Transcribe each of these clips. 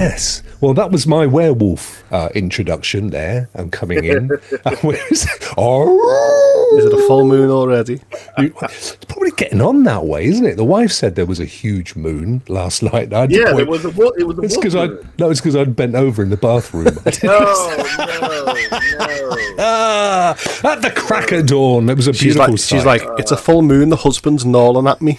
Extraction. Oh yes. Well, that was my werewolf uh, introduction. There, I'm coming in. Oh, Is it a full moon already? You- it's probably getting on that way, isn't it? The wife said there was a huge moon last night. I Yeah, there was a it was a It's wolf because I moon. no, it's because I'd bent over in the bathroom. I No, no, no. ah, at the crack of dawn. It was a She's beautiful like, sight. she's like, it's a full moon. The husband's gnawing at me.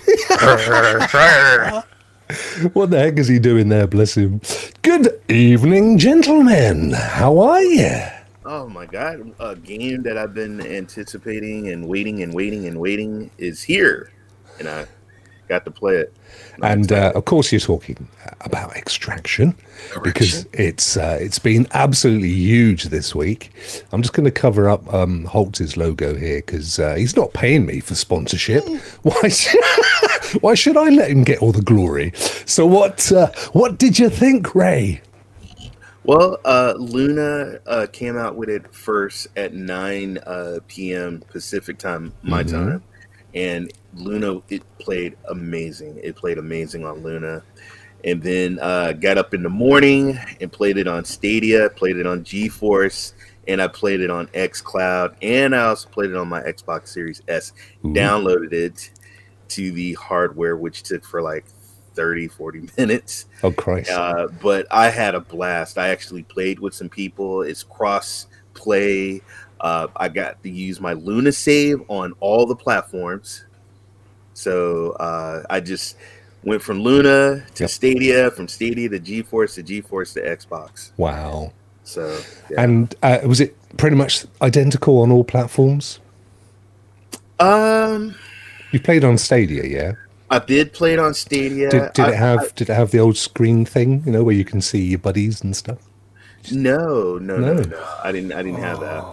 what the heck is he doing there? Bless him. Good evening, gentlemen. How are you? Oh my god, a game that I've been anticipating and waiting and waiting and waiting is here. And I got to play it. And uh, of course, you're talking about extraction because it's uh, it's been absolutely huge this week. I'm just going to cover up um, Holtz's logo here because uh, he's not paying me for sponsorship. Why? Should, why should I let him get all the glory? So what? Uh, what did you think, Ray? Well, uh, Luna uh, came out with it first at 9 uh, p.m. Pacific time, my Mhm. time. And Luna, it played amazing. It played amazing on Luna. And then uh, got up in the morning and played it on Stadia, played it on GeForce, and I played it on xCloud. And I also played it on my Xbox Series S. Ooh. Downloaded it to the hardware, which took for like 30, 40 minutes. Oh Christ! Uh, but I had a blast. I actually played with some people. It's cross play. Uh, I got to use my Luna save on all the platforms. So uh, I just went from Luna to Yep. Stadia, from Stadia to GeForce to GeForce to Xbox. wow. So yeah. And uh, was it pretty much identical on all platforms? um, You played on Stadia, yeah? I did play it on Stadia. Did, did I- it have I- did it have the old screen thing? You know, where you can see your buddies and stuff. No, no, no, No. no. I didn't. I didn't have that.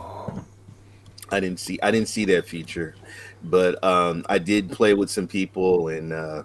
I didn't see. I didn't see that feature, but um, I did play with some people, and uh,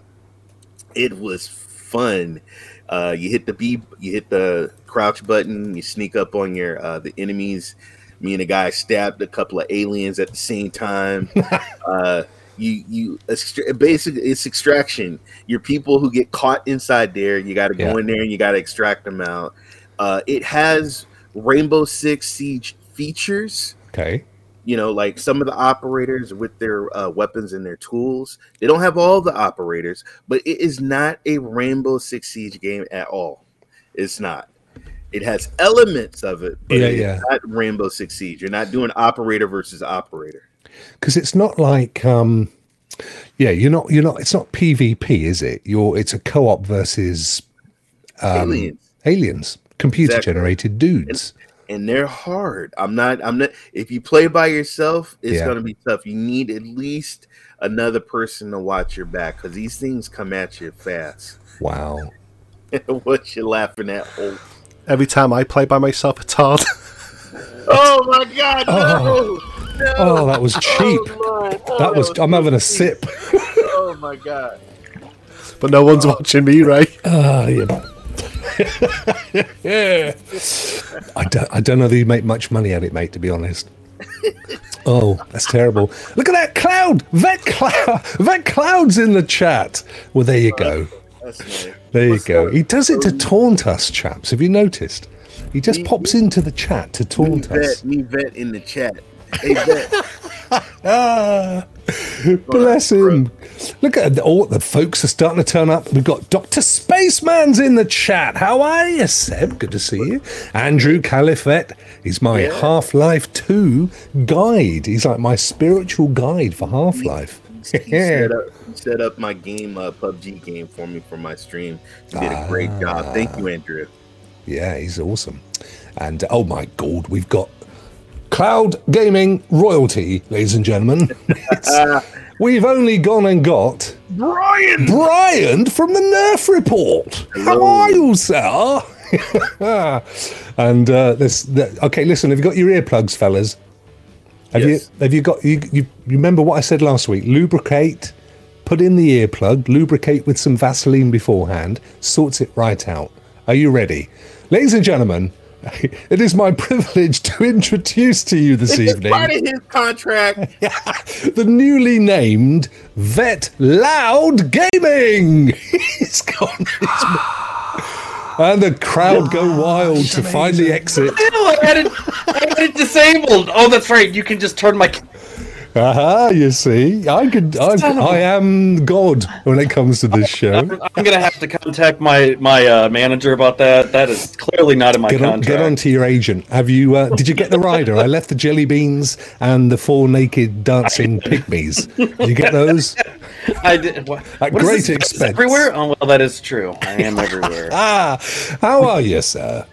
it was fun. Uh, you hit the B, you hit the crouch button, you sneak up on your uh, the enemies. Me and a guy stabbed a couple of aliens at the same time. uh, you you extra- basically it's extraction. Your people who get caught inside there, you got to go Yeah. in there and you got to extract them out. Uh, it has Rainbow Six Siege features. Okay. You know, like some of the operators with their uh, weapons and their tools. They don't have all the operators, but it is not a Rainbow Six Siege game at all. It's not. It has elements of it, but Yeah, it's yeah. not Rainbow Six Siege. You're not doing operator versus operator. because it's not like um yeah you're not you're not it's not pvp is it you're it's a co-op versus um, Aliens. aliens computer Exactly. generated dudes and they're hard. I'm not. I'm not. If you play by yourself, it's Yeah. going to be tough. You need at least another person to watch your back because these things come at you fast. wow what you laughing at? Oh, Every time I play by myself, it's hard. oh my God! No! no. oh that was cheap Oh, Lord. Oh, that was i'm having a sip Oh my God! but no one's watching me, right? Ah, yeah. Yeah. I don't, I don't know that you make much money at it, mate, to be honest. Oh, that's terrible. Look at that cloud! Vet cloud! Vet cloud's in the chat. Well, there you go. There you go. He does it to taunt us, chaps. Have you noticed? He just pops into the chat to taunt us. me vet in the chat. Ah, bless him. Look at all the folks are starting to turn up. We've got Dr. Spaceman's in the chat. How are you, Seb? Good to see you. Andrew Califet is my Yeah. Half Life 2 guide. He's like my spiritual guide for Half Life. he set up, set up my game, uh, PUBG game for me for my stream. He did a great job. Thank you, Andrew. Yeah, he's awesome. And oh my god, we've got cloud gaming royalty, ladies and gentlemen. We've only gone and got Brian. Brian from the Nerf Report. How are you, sir? and uh, this, the, okay, listen. Have you got your earplugs, fellas? Have Yes. you? Have you got? You, you remember what I said last week? Lubricate. Put in the earplug. Lubricate with some Vaseline beforehand. Sorts it right out. Are you ready, ladies and gentlemen? It is my privilege to introduce to you this It's evening part of his contract. the newly named Vet Loud Gaming. He's gone. and the crowd go wild to find the exit. Ew, I had it, I had it disabled. Oh, that's right. You can just turn my. Aha, you see, I could, I, Son of a- I am God when it comes to this show. I'm gonna have to contact my my uh, manager about that. That is clearly not in my Get on, contract. get on to your agent. Have you? Uh, did you get the rider? I left the jelly beans and the four naked dancing pygmies. Did you get those? I did. What, At what is great this? This expense. Everywhere? Oh well, that is true. I am everywhere. Ah, how are you, sir?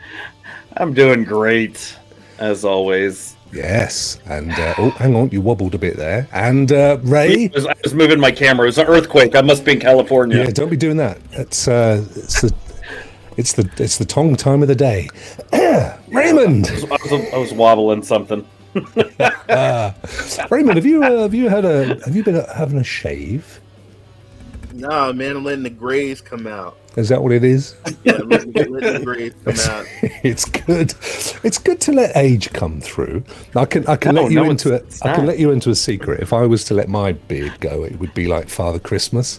I'm doing great, as always. Yes, and uh, oh, hang on, you wobbled a bit there. And uh, Ray, I was, I was moving my camera. It was an earthquake. I must be in California. yeah, don't be doing that. It's uh, it's the it's the it's the tongue time of the day. Raymond, I, was, I was wobbling something. Raymond, have you uh, have you had a have you been uh, having a shave? Nah, man, I'm letting the grays come out. Is that what it is? Yeah, letting, letting the grays come out. it's good. It's good to let age come through. I can I can No, let you no, into it's- it. I can let you into a secret. If I was to let my beard go, it would be like Father Christmas.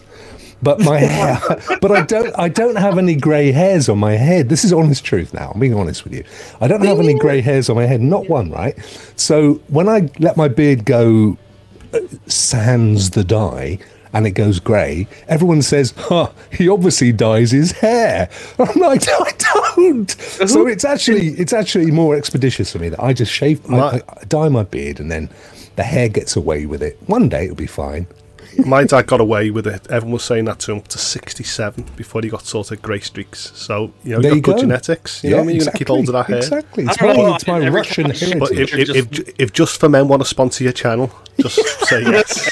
But my hair, but I don't. I don't have any grey hairs on my head. This is honest truth. Now I'm being honest with you. I don't have any grey hairs on my head. Not one. Right. So when I let my beard go, uh, sans the dye. And it goes grey. Everyone says, "Huh, he obviously dyes his hair." I'm like, no, "I don't." So it's actually it's actually more expeditious for me that I just shave, I, My- I dye my beard, and then the hair gets away with it. One day it'll be fine. My dad got away with it. Everyone was saying that to him up to 67 before he got sort of grey streaks. So, you know, There you you got good go. genetics. You know what I mean? You're going to keep hold of that hair. Exactly. It's I know, my, it's my Russian time I But if, if, if, if just for men want to sponsor your channel, just say yes.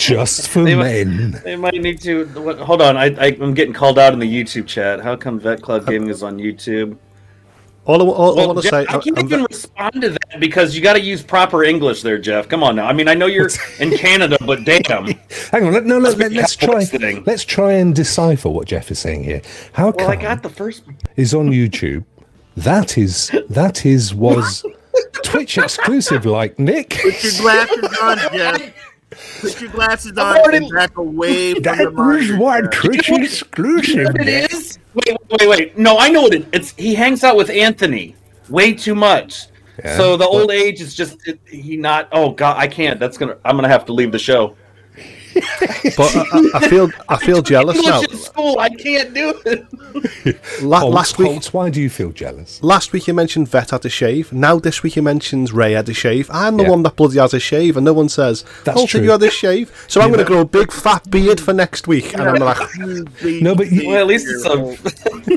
Just for They might- men. They might need to. What, hold on, I, I, I'm getting called out in the YouTube chat. How come Vet Club Gaming is on YouTube? All I, all, I Well, want to Jeff, say, I can't I'm even ve- respond to that because you got to use proper English there, Jeff. Come on now. I mean, I know you're in Canada, but damn. Hang on. Let, no, let, let, us try. Listening. Let's try and decipher what Jeff is saying here. How Well, come I got the first. is on YouTube? That is that is was Twitch exclusive, like Nick. Put your glasses on, Jeff. Put your glasses on already- and back away from the That was monitor. one Jeff. Twitch exclusive. What it is? Wait, wait, wait. No, I know what it. It's he hangs out with Anthony way too much. Yeah. So the old age is just it, he not. Oh God, I can't. That's gonna. I'm gonna have to leave the show. But I, I- I feel I feel jealous now. English in school, I can't do it. La- Holtz, last week, Holtz, why do you feel jealous? last week you mentioned Vet had a shave. Now this week you mentions Ray had a shave. I'm the Yeah. one that bloody has a shave, and no one says, That's "Oh, true. you had a shave." So I'm going to grow a big fat beard for next week, and I'm like, No, but you- Well, at least it's a.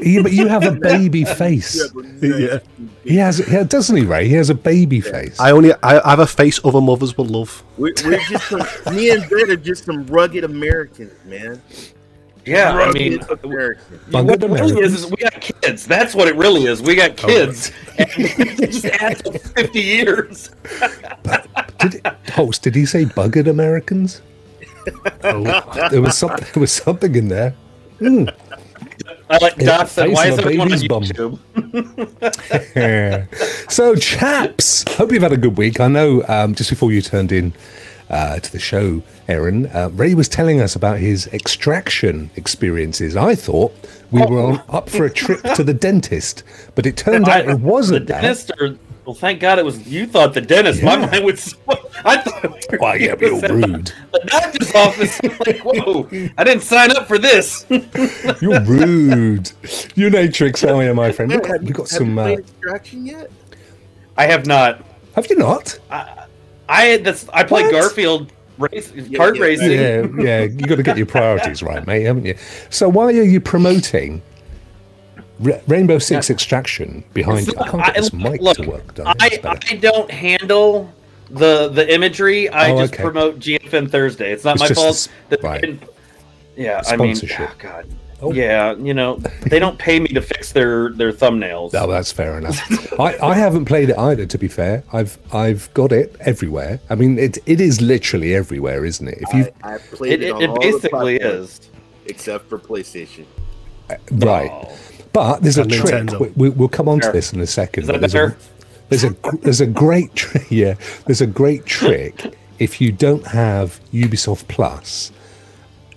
Yeah, but you have a baby face. yeah. He has, yeah, doesn't he, Ray? He has a baby face. I only I, I have a face other mothers will love. We're, we're just me and Vet are just some rugged Americans, man. Yeah, I Rugged mean, Americans. But what good it really is is we got kids. That's what it really is. We got kids. and just add to 50 years. Did, Holtz, did he say buggered Americans? Oh, There was something. There was something in there. Hmm. I like Yeah, Doc said, why is a everyone on bum." YouTube? so, chaps, hope you've had a good week. I know um, just before you turned in uh, to the show, Aaron, uh, Ray was telling us about his extraction experiences. I thought we were on, up for a trip to the dentist, but it turned out it wasn't the that. dentist. Or, well, thank God it was you thought the dentist. My mind was. I thought. we were Why, yeah, you're rude. The doctor's office. I'm like, whoa! I didn't sign up for this. You're rude. You Natrix, how are you, my friend? Look, Have we you- got have some. you Uh, Extraction yet? I have not. have you not? I that's I played What? Garfield race kart yeah, racing. Yeah, yeah. You got to get your priorities right, mate, haven't you? So why are you promoting Rainbow Six Extraction behind you? I can't get I- this mic look, to work. Done. I, I don't handle the the imagery. I Oh, just okay. promote GFN Thursday. It's not It's my fault. s- that right. yeah, I mean, ah, Sponsorship. oh, God. Oh. Yeah, you know, they don't pay me to fix their their thumbnails. Oh, that's fair enough. I, I haven't played it either. To be fair, I've I've got it everywhere. I mean, it it is literally everywhere, isn't it? If you I, I played It, it, it, on it all basically platforms is. except for PlayStation. Uh, right, Oh. But there's a And trick. We, we, we'll come on to this in a second. Is that there's, a, better? there's a there's a great tr- yeah there's a great trick if you don't have Ubisoft Plus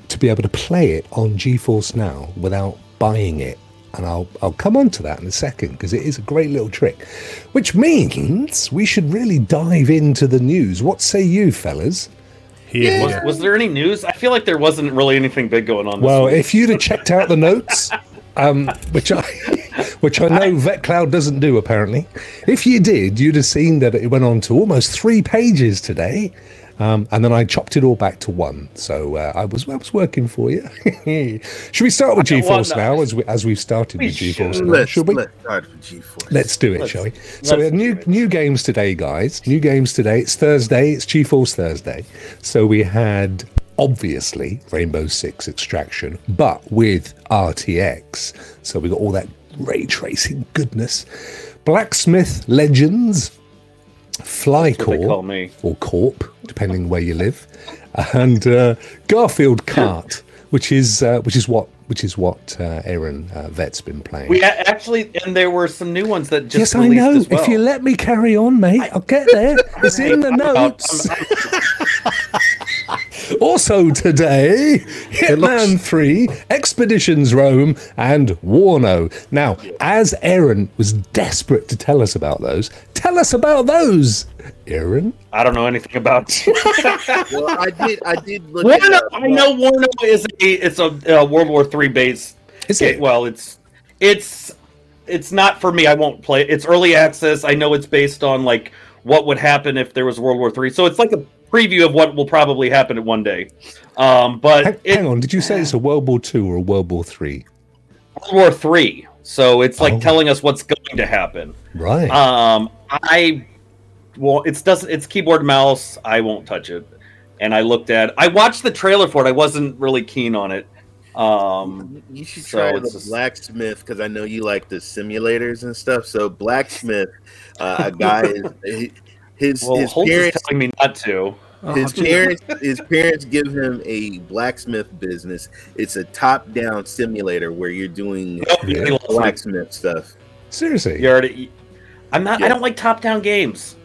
to be able to play it on GeForce Now without buying it. And I'll I'll come on to that in a second because it is a great little trick. Which means we should really dive into the news. What say you, fellas? Here, Was, was there any news? I feel like there wasn't really anything big going on. This Well, week. if you'd have checked out the notes, um, which I which I know VetCloud doesn't do apparently, if you did, you'd have seen that it went on to almost three pages today. Um, and then I chopped it all back to one, so uh, I was I was working for you. Should we start with Okay, well, GeForce now, as we as we've started We with GeForce should. now? Let's, Should we? let's start with GeForce. Let's do it, Let's- shall we? So we let's have new new games today, guys. New games today. It's Thursday. It's GeForce Thursday. So we had obviously Rainbow Six Extraction, but with RTX. So we got all that ray tracing goodness. Blacksmith Legends, what they call Flycore me. or Corp, depending where you live, and uh, Garfield Kart, which is uh, which is what which is what uh, Aaron uh, Vet's been playing. We actually, and there were some new ones that just Yes, I know. well. If you let me carry on, mate, I'll get there. It's in the notes. Also today, Hitman looks- 3, Expeditions Rome, and Warno. Now, as Aaron was desperate to tell us about those, tell us about those, Aaron. I don't know anything about. Well, I did. I did look. it Warno, up. I know Warno is a it's a, uh World War Three base. Is it? Well, it's it's it's not for me. I won't play. it. It's early access. I know it's based on like what would happen if there was World War Three. So it's like a preview of what will probably happen at one day. Um, but Hang, it, hang on, did you say it's a World War Two or a World War Three? World War Three. So it's like Oh. telling us what's going to happen. Right. Um, I well, it's doesn't it's keyboard mouse. I won't touch it. And I looked at. I watched the trailer for it. I wasn't really keen on it. Um, You should So try it's the just- blacksmith because I know you like the simulators and stuff. So blacksmith, uh, a guy is his well, his Holtz is parents telling me not to. his parents his parents give him a blacksmith business. It's a top down simulator where you're doing Nope, you already lost me. blacksmith stuff. Seriously. You already. I'm not. I don't like top-down games.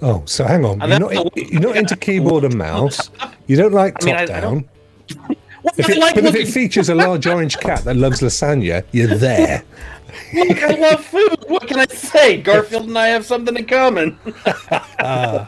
Oh, so hang on. You're not, you're not into keyboard and mouse. You don't like I mean, top I- I down. What If it, like but if it features a large orange cat that loves lasagna, you're there. look, I love food. What can I say? Garfield and I have something in common.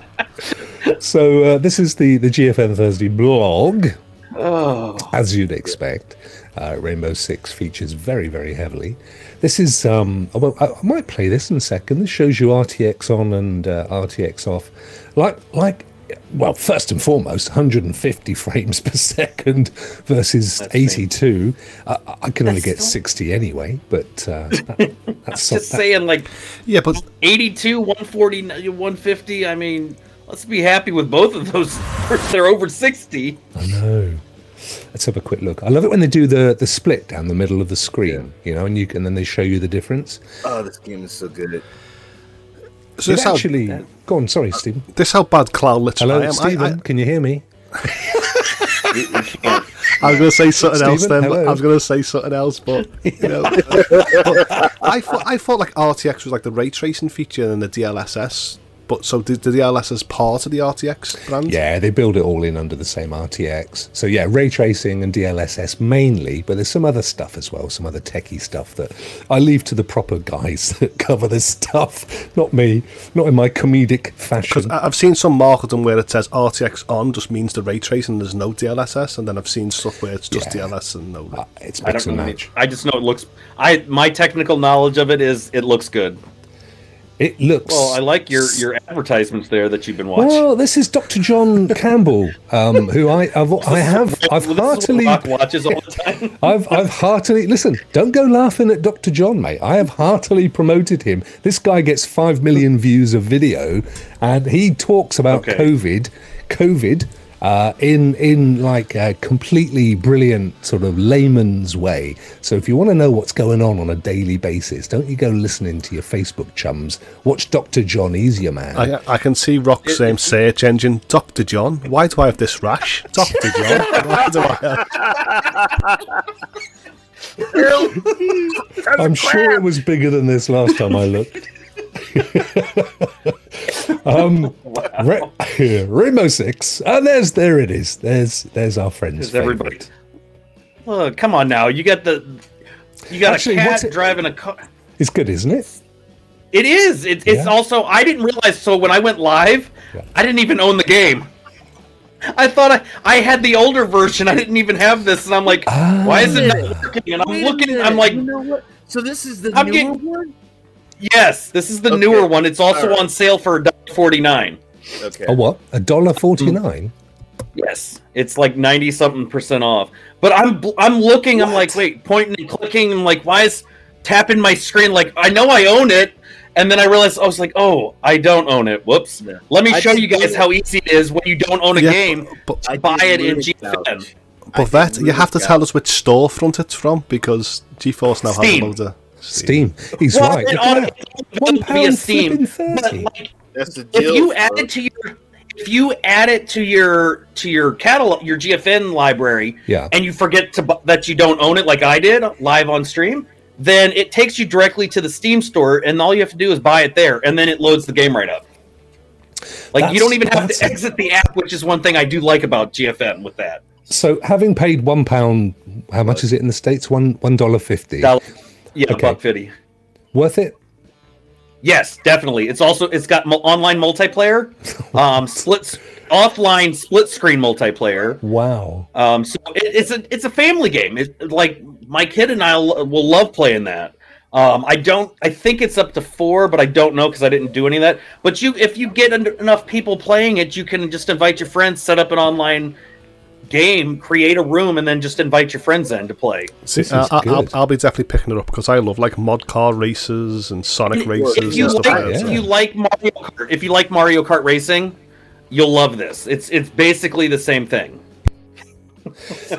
So uh, this is the the GFN Thursday blog, Oh, as you'd expect. Uh, Rainbow Six features very very heavily. This is um, I, I I might play this in a second. This shows you RTX on and uh, RTX off, like like. Well, first and foremost, 150 frames per second versus That's 82. Uh, I can only get still- 60 anyway, but uh, that- that's some- just that- saying, like Yeah, but 82, 140, 150. I mean, let's be happy with both of those. They're over 60. I know. Let's have a quick look. I love it when they do the the split down the middle of the screen, you know, and you and then they show you the difference. Oh, this game is so good. so It this how, actually, go on. Sorry, Stephen. Uh, this how bad cloud lit I Hello, am. Stephen. I, can you hear me? You- you can't- I was going to say something else then. hello. I was going to say something else, but you know, But I thought I thought like RTX was like the ray tracing feature and the DLSS. But so the, the DLSS part of the RTX brand? Yeah, they build it all in under the same RTX. So yeah, ray tracing and DLSS mainly, but there's some other stuff as well, some other techie stuff that I leave to the proper guys that cover this stuff, not me, not in my comedic Because fashion. I've seen some marketing where it says RTX on just means the ray tracing. There's no DLSS, and then I've seen stuff where it's just Yeah. DLSS and no. Uh, it's I mix don't and know. match. I just know it looks. I my technical knowledge of it is it looks good. It looks. Well, I like your your advertisements there that you've been watching. Well, this is Dr. John Campbell, um, who I I've, I have I've what heartily watches all the time. I've I've heartily listen. Don't go laughing at Dr. John, mate. I have heartily promoted him. This guy gets five million views of video, and he talks about Okay. COVID, COVID, uh, in in like a completely brilliant sort of layman's way. So if you want to know what's going on on a daily basis, don't you go listening to your Facebook chums. Watch Dr. John. He's your man. I, I can see Rock's um, search engine, Dr. John. Why do I have this rash? Dr. John. Why do I have... I'm sure it was bigger than this last time I looked. um, Re- Rainbow Six, and there's there it is. There's there's our friends. There's everybody. Look, come on now. You got the you got Actually, a cat driving a car. It's good, isn't it? It is. It, it's Yeah. also. I didn't realize. So when I went live, Yeah. I didn't even own the game. I thought I, I had the older version. I didn't even have this, and I'm like, Ah. why is it not working? And I'm looking. I'm like, you know what? So this is the I'm newer getting- one. Yes, this is the Okay. newer one. It's also All right. on sale for forty nine. Okay. A what? A dollar forty nine. Yes, it's like ninety something percent off. But I'm I'm looking. I'm like, wait, pointing and clicking. I'm like, why is tapping my screen? Like, I know I own it, and then I realized I was like, oh, I don't own it. Whoops. Yeah. Let me I show you guys how easy it is when you don't own a Yeah, game. But, I buy it in Linux GFN. But I Vet, you have to tell us which storefront it's from because GeForce now has Steam. a load of Steam. He's Well, right. it Look ought at to- that. it One ought to be a pound Steam. But like, That's the if deal. you add it to your if you add it to your to your catalog your GFN library Yeah. and you forget to that you don't own it like I did live on stream then it takes you directly to the Steam store and all you have to do is buy it there and then it loads the game right up like That's- you don't even have to exit the app which is one thing I do like about GFN with that So having paid one pound, how much is it in the states? One one dollar fifty. Dollar- yeah Okay. buck 50 Worth it? Yes, definitely. It's also it's got mul- online multiplayer, um, split offline split screen multiplayer. Wow. Um, so it, it's a it's a family game. It, like my kid and I will will love playing that. Um, I don't. I think it's up to four, but I don't know because I didn't do any of that. But you, if you get en- enough people playing it, you can just invite your friends, set up an online game, create a room, and then just invite your friends in to play. See, uh, I, I'll. I'll be definitely picking it up because I love like mod car races and Sonic races if you and stuff like, like that. if you like Mario Kart, if you like Mario Kart racing, you'll love this. It's it's basically the same thing.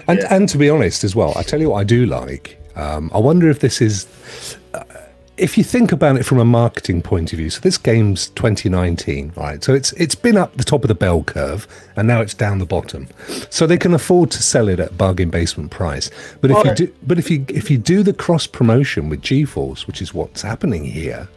And Yeah. and to be honest as well, I tell you what I do like. Um, I wonder if this is, if you think about it from a marketing point of view. So this game's 2019, right? So it's it's been up the top of the bell curve, and now it's down the bottom. So they can afford to sell it at bargain basement price. But if you do, but if you if you do the cross promotion with GeForce, which is what's happening here,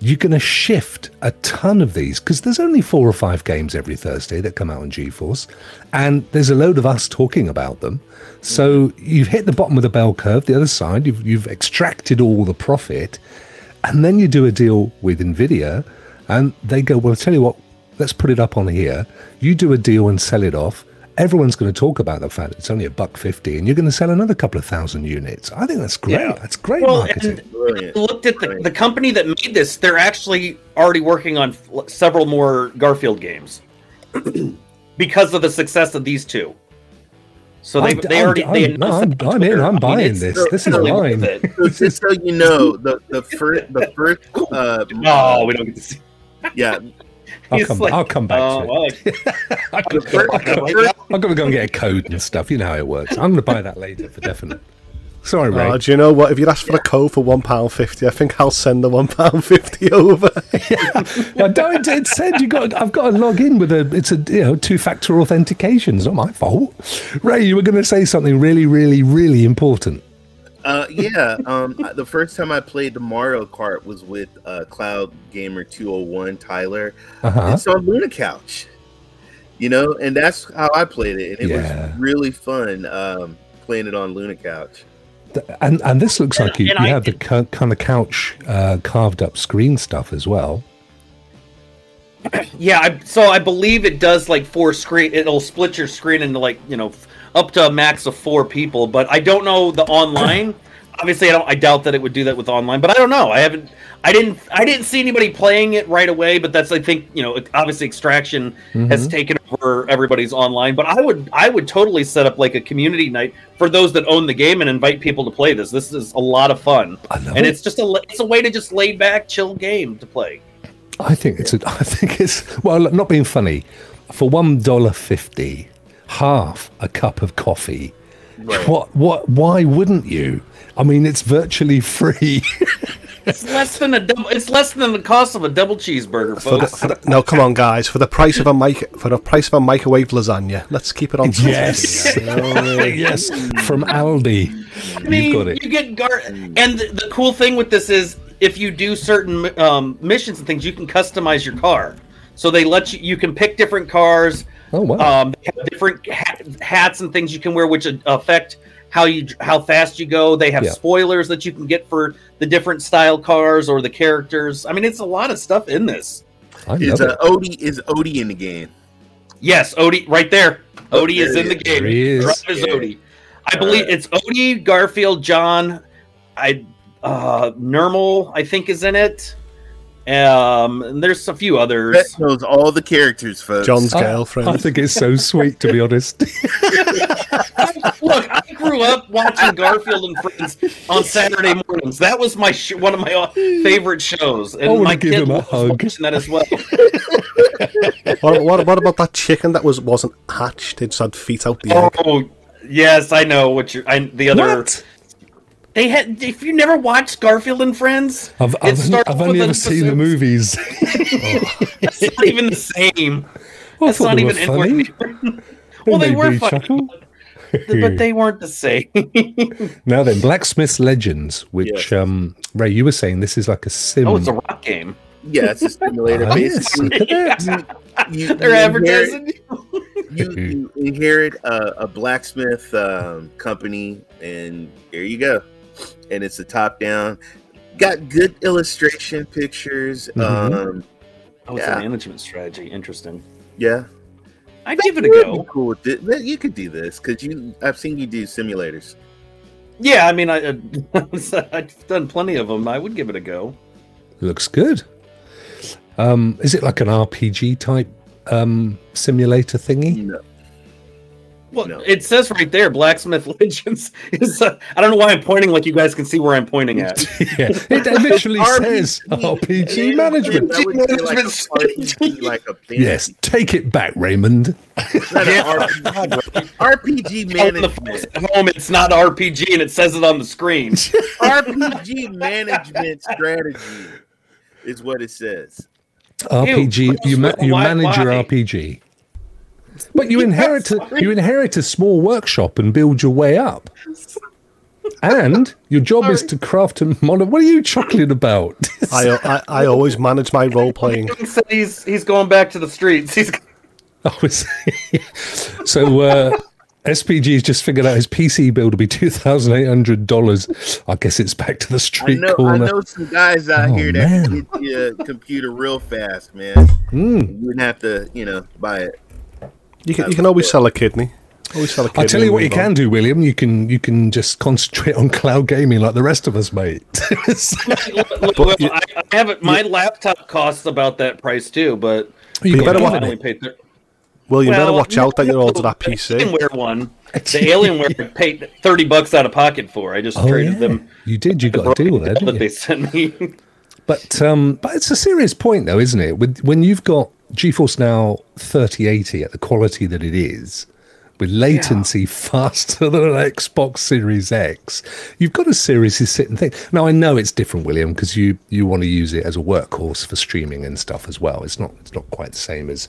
you're going to shift a ton of these because there's only four or five games every Thursday that come out on GeForce, and there's a load of us talking about them. So you've hit the bottom of the bell curve, the other side, you've, you've extracted all the profit, and then you do a deal with Nvidia, and they go, "Well, I'll tell you what, let's put it up on here. You do a deal and sell it off." Everyone's going to talk about the fact it's only a buck fifty, and you're going to sell another couple of thousand units. I think that's great. Yeah. That's great Well, marketing. I looked at the, the company that made this. They're actually already working on f- several more Garfield games because of the success of these two. So they I'm- they I'm- already they I'm- announced I'm- I'm in, I'm I mean, buying this. they're This is really mine. So just so you know, the the first the first uh, No, we don't get to see. yeah I'll come, like, I'll come back Oh, to it. well, I the first, the first I've got to go and get a code and stuff. You know how it works. I'm going to buy that later for definite. Sorry, Ray. Oh, do you know what? If you'd ask for a code for one pound fifty, I think I'll send the one pound fifty over. I don't. It said you got. I've got to log in with a. It's a you know two factor authentication. It's not my fault. Ray, you were going to say something really, really, really important. Uh, yeah. Um, the first time I played the Mario Kart was with uh, Cloud Gamer 201 Tyler. Uh huh. It's on Luna Couch, you know, and that's how I played it, and it Yeah. was really fun um, playing it on Luna Couch. And and this looks like you, you And have the ca- kind of couch uh, carved up screen stuff as well. Yeah, I, so I believe it does like four screen. It'll split your screen into like you know f- up to a max of four people. But I don't know the online. Obviously, I don't. I doubt that it would do that with online. But I don't know. I haven't. I didn't. I didn't see anybody playing it right away. But that's I think you know obviously extraction has mm-hmm. taken over everybody's online. But I would I would totally set up like a community night for those that own the game and invite people to play this. This is a lot of fun. And it. it's just a it's a way to just lay back, chill game to play. I think it's. A, I think it's. Well, not being funny, for one dollar fifty, half a cup of coffee. What? What? Why wouldn't you? I mean, it's virtually free. It's less than a double. It's less than the cost of a double cheeseburger, the, folks. for the, no, come on, guys! For the price of a mic, for the price of a microwave lasagna, let's keep it on. yes, yes, from Aldi. I mean, got it. you get Gar, and the, the cool thing with this is if you do certain um, missions and things, you can customize your car. So they let you you can pick different cars. Oh wow. Um, they have different ha- hats and things you can wear, which affect how you how fast you go. They have Yeah. spoilers that you can get for the different style cars or the characters. I mean, it's a lot of stuff in this. I Is love uh. Odie is Odie in the game? Yes, Odie, right there. Oh, Odie is in the game. There he is. Is Odie. I believe Alright. it's Odie, Garfield, John. I uh Nermal, I think, is in it. Um, and there's a few Brett others. knows all the characters, folks. John's I, girlfriend. I think it's so sweet, to be honest. Look, I grew up watching Garfield and Friends on Saturday mornings. That was my sh- one of my uh, favorite shows, I and wanna my give kid him a hug. watching that as well. what, what, what about that chicken that was wasn't hatched? It just had feet out the egg. Oh, yes, I know what you're. I, the other. What? They had. If you never watched Garfield and Friends, I've, it I've, starts I've only an ever seen the episode- movies. That's not even the same. I That's not they even funny. anywhere. well, they made were me funny, chuckle. but they weren't the same. Now then, Blacksmith's Legends, which Yes. um, Ray, you were saying this is like a sim. oh, it's a rock game. Yeah, it's a simulator. Ah, yes, Basically, look at that. you, They're you advertising. Inherit, you, you inherit a, a blacksmith um, company, and there you go. And it's a top down. Got good illustration pictures. Mhm. Um, Oh, it's Yeah. a management strategy. Interesting. yeah, I'd give it a go. be Cool. with it. Man, You could do this because you. I've seen you do simulators. Yeah, I mean, I, I've done plenty of them. I would give it a go. Looks good. Um, is it like an RPG type um, simulator thingy? No. Well, No. it says right there, Blacksmith Legends is. Uh, I don't know why I'm pointing like you guys can see where I'm pointing at. yeah, it literally RPG. says RPG management. I would say like a RPG, like a. Yes, take it back, Raymond. It's not an RPG. RPG management. at home it's not RPG and it says it on the screen. RPG management strategy is what it says. RPG, you ma- you why- manage your? RPG, but you inherit a, you inherit a small workshop and build your way up. And your job is to craft and model. What are you chuckling about? I, I I always manage my role playing. He said he's he's going back to the streets. He's I was so uh, SPG's just figured out his PC bill to be two thousand eight hundred dollars. I guess it's back to the I street know, I know some guys out Oh, here that man. can get you a computer real fast, man. Mm. You wouldn't have to, you know, buy it. You can you can always sell a kidney. Always sell a kidney. I tell you what you on. can do, William. You can you can just concentrate on cloud gaming like the rest of us, mate. well, I, I have it. My laptop costs about that price too, but you you better watch- I haven't only it? paid. thir- Well, better Well, watch out that you're ordered that The PC. Alienware one, the Alienware I paid thirty bucks out of pocket for. I just Oh, traded yeah. them. You did. You got a deal there, that didn't they sent me. But um, but it's a serious point, though, isn't it? With when you've got GeForce Now 3080 at the quality that it is, with latency faster than an Xbox Series X, you've got to seriously sit and think. Now I know it's different, William, because you you want to use it as a workhorse for streaming and stuff as well. It's not it's not quite the same as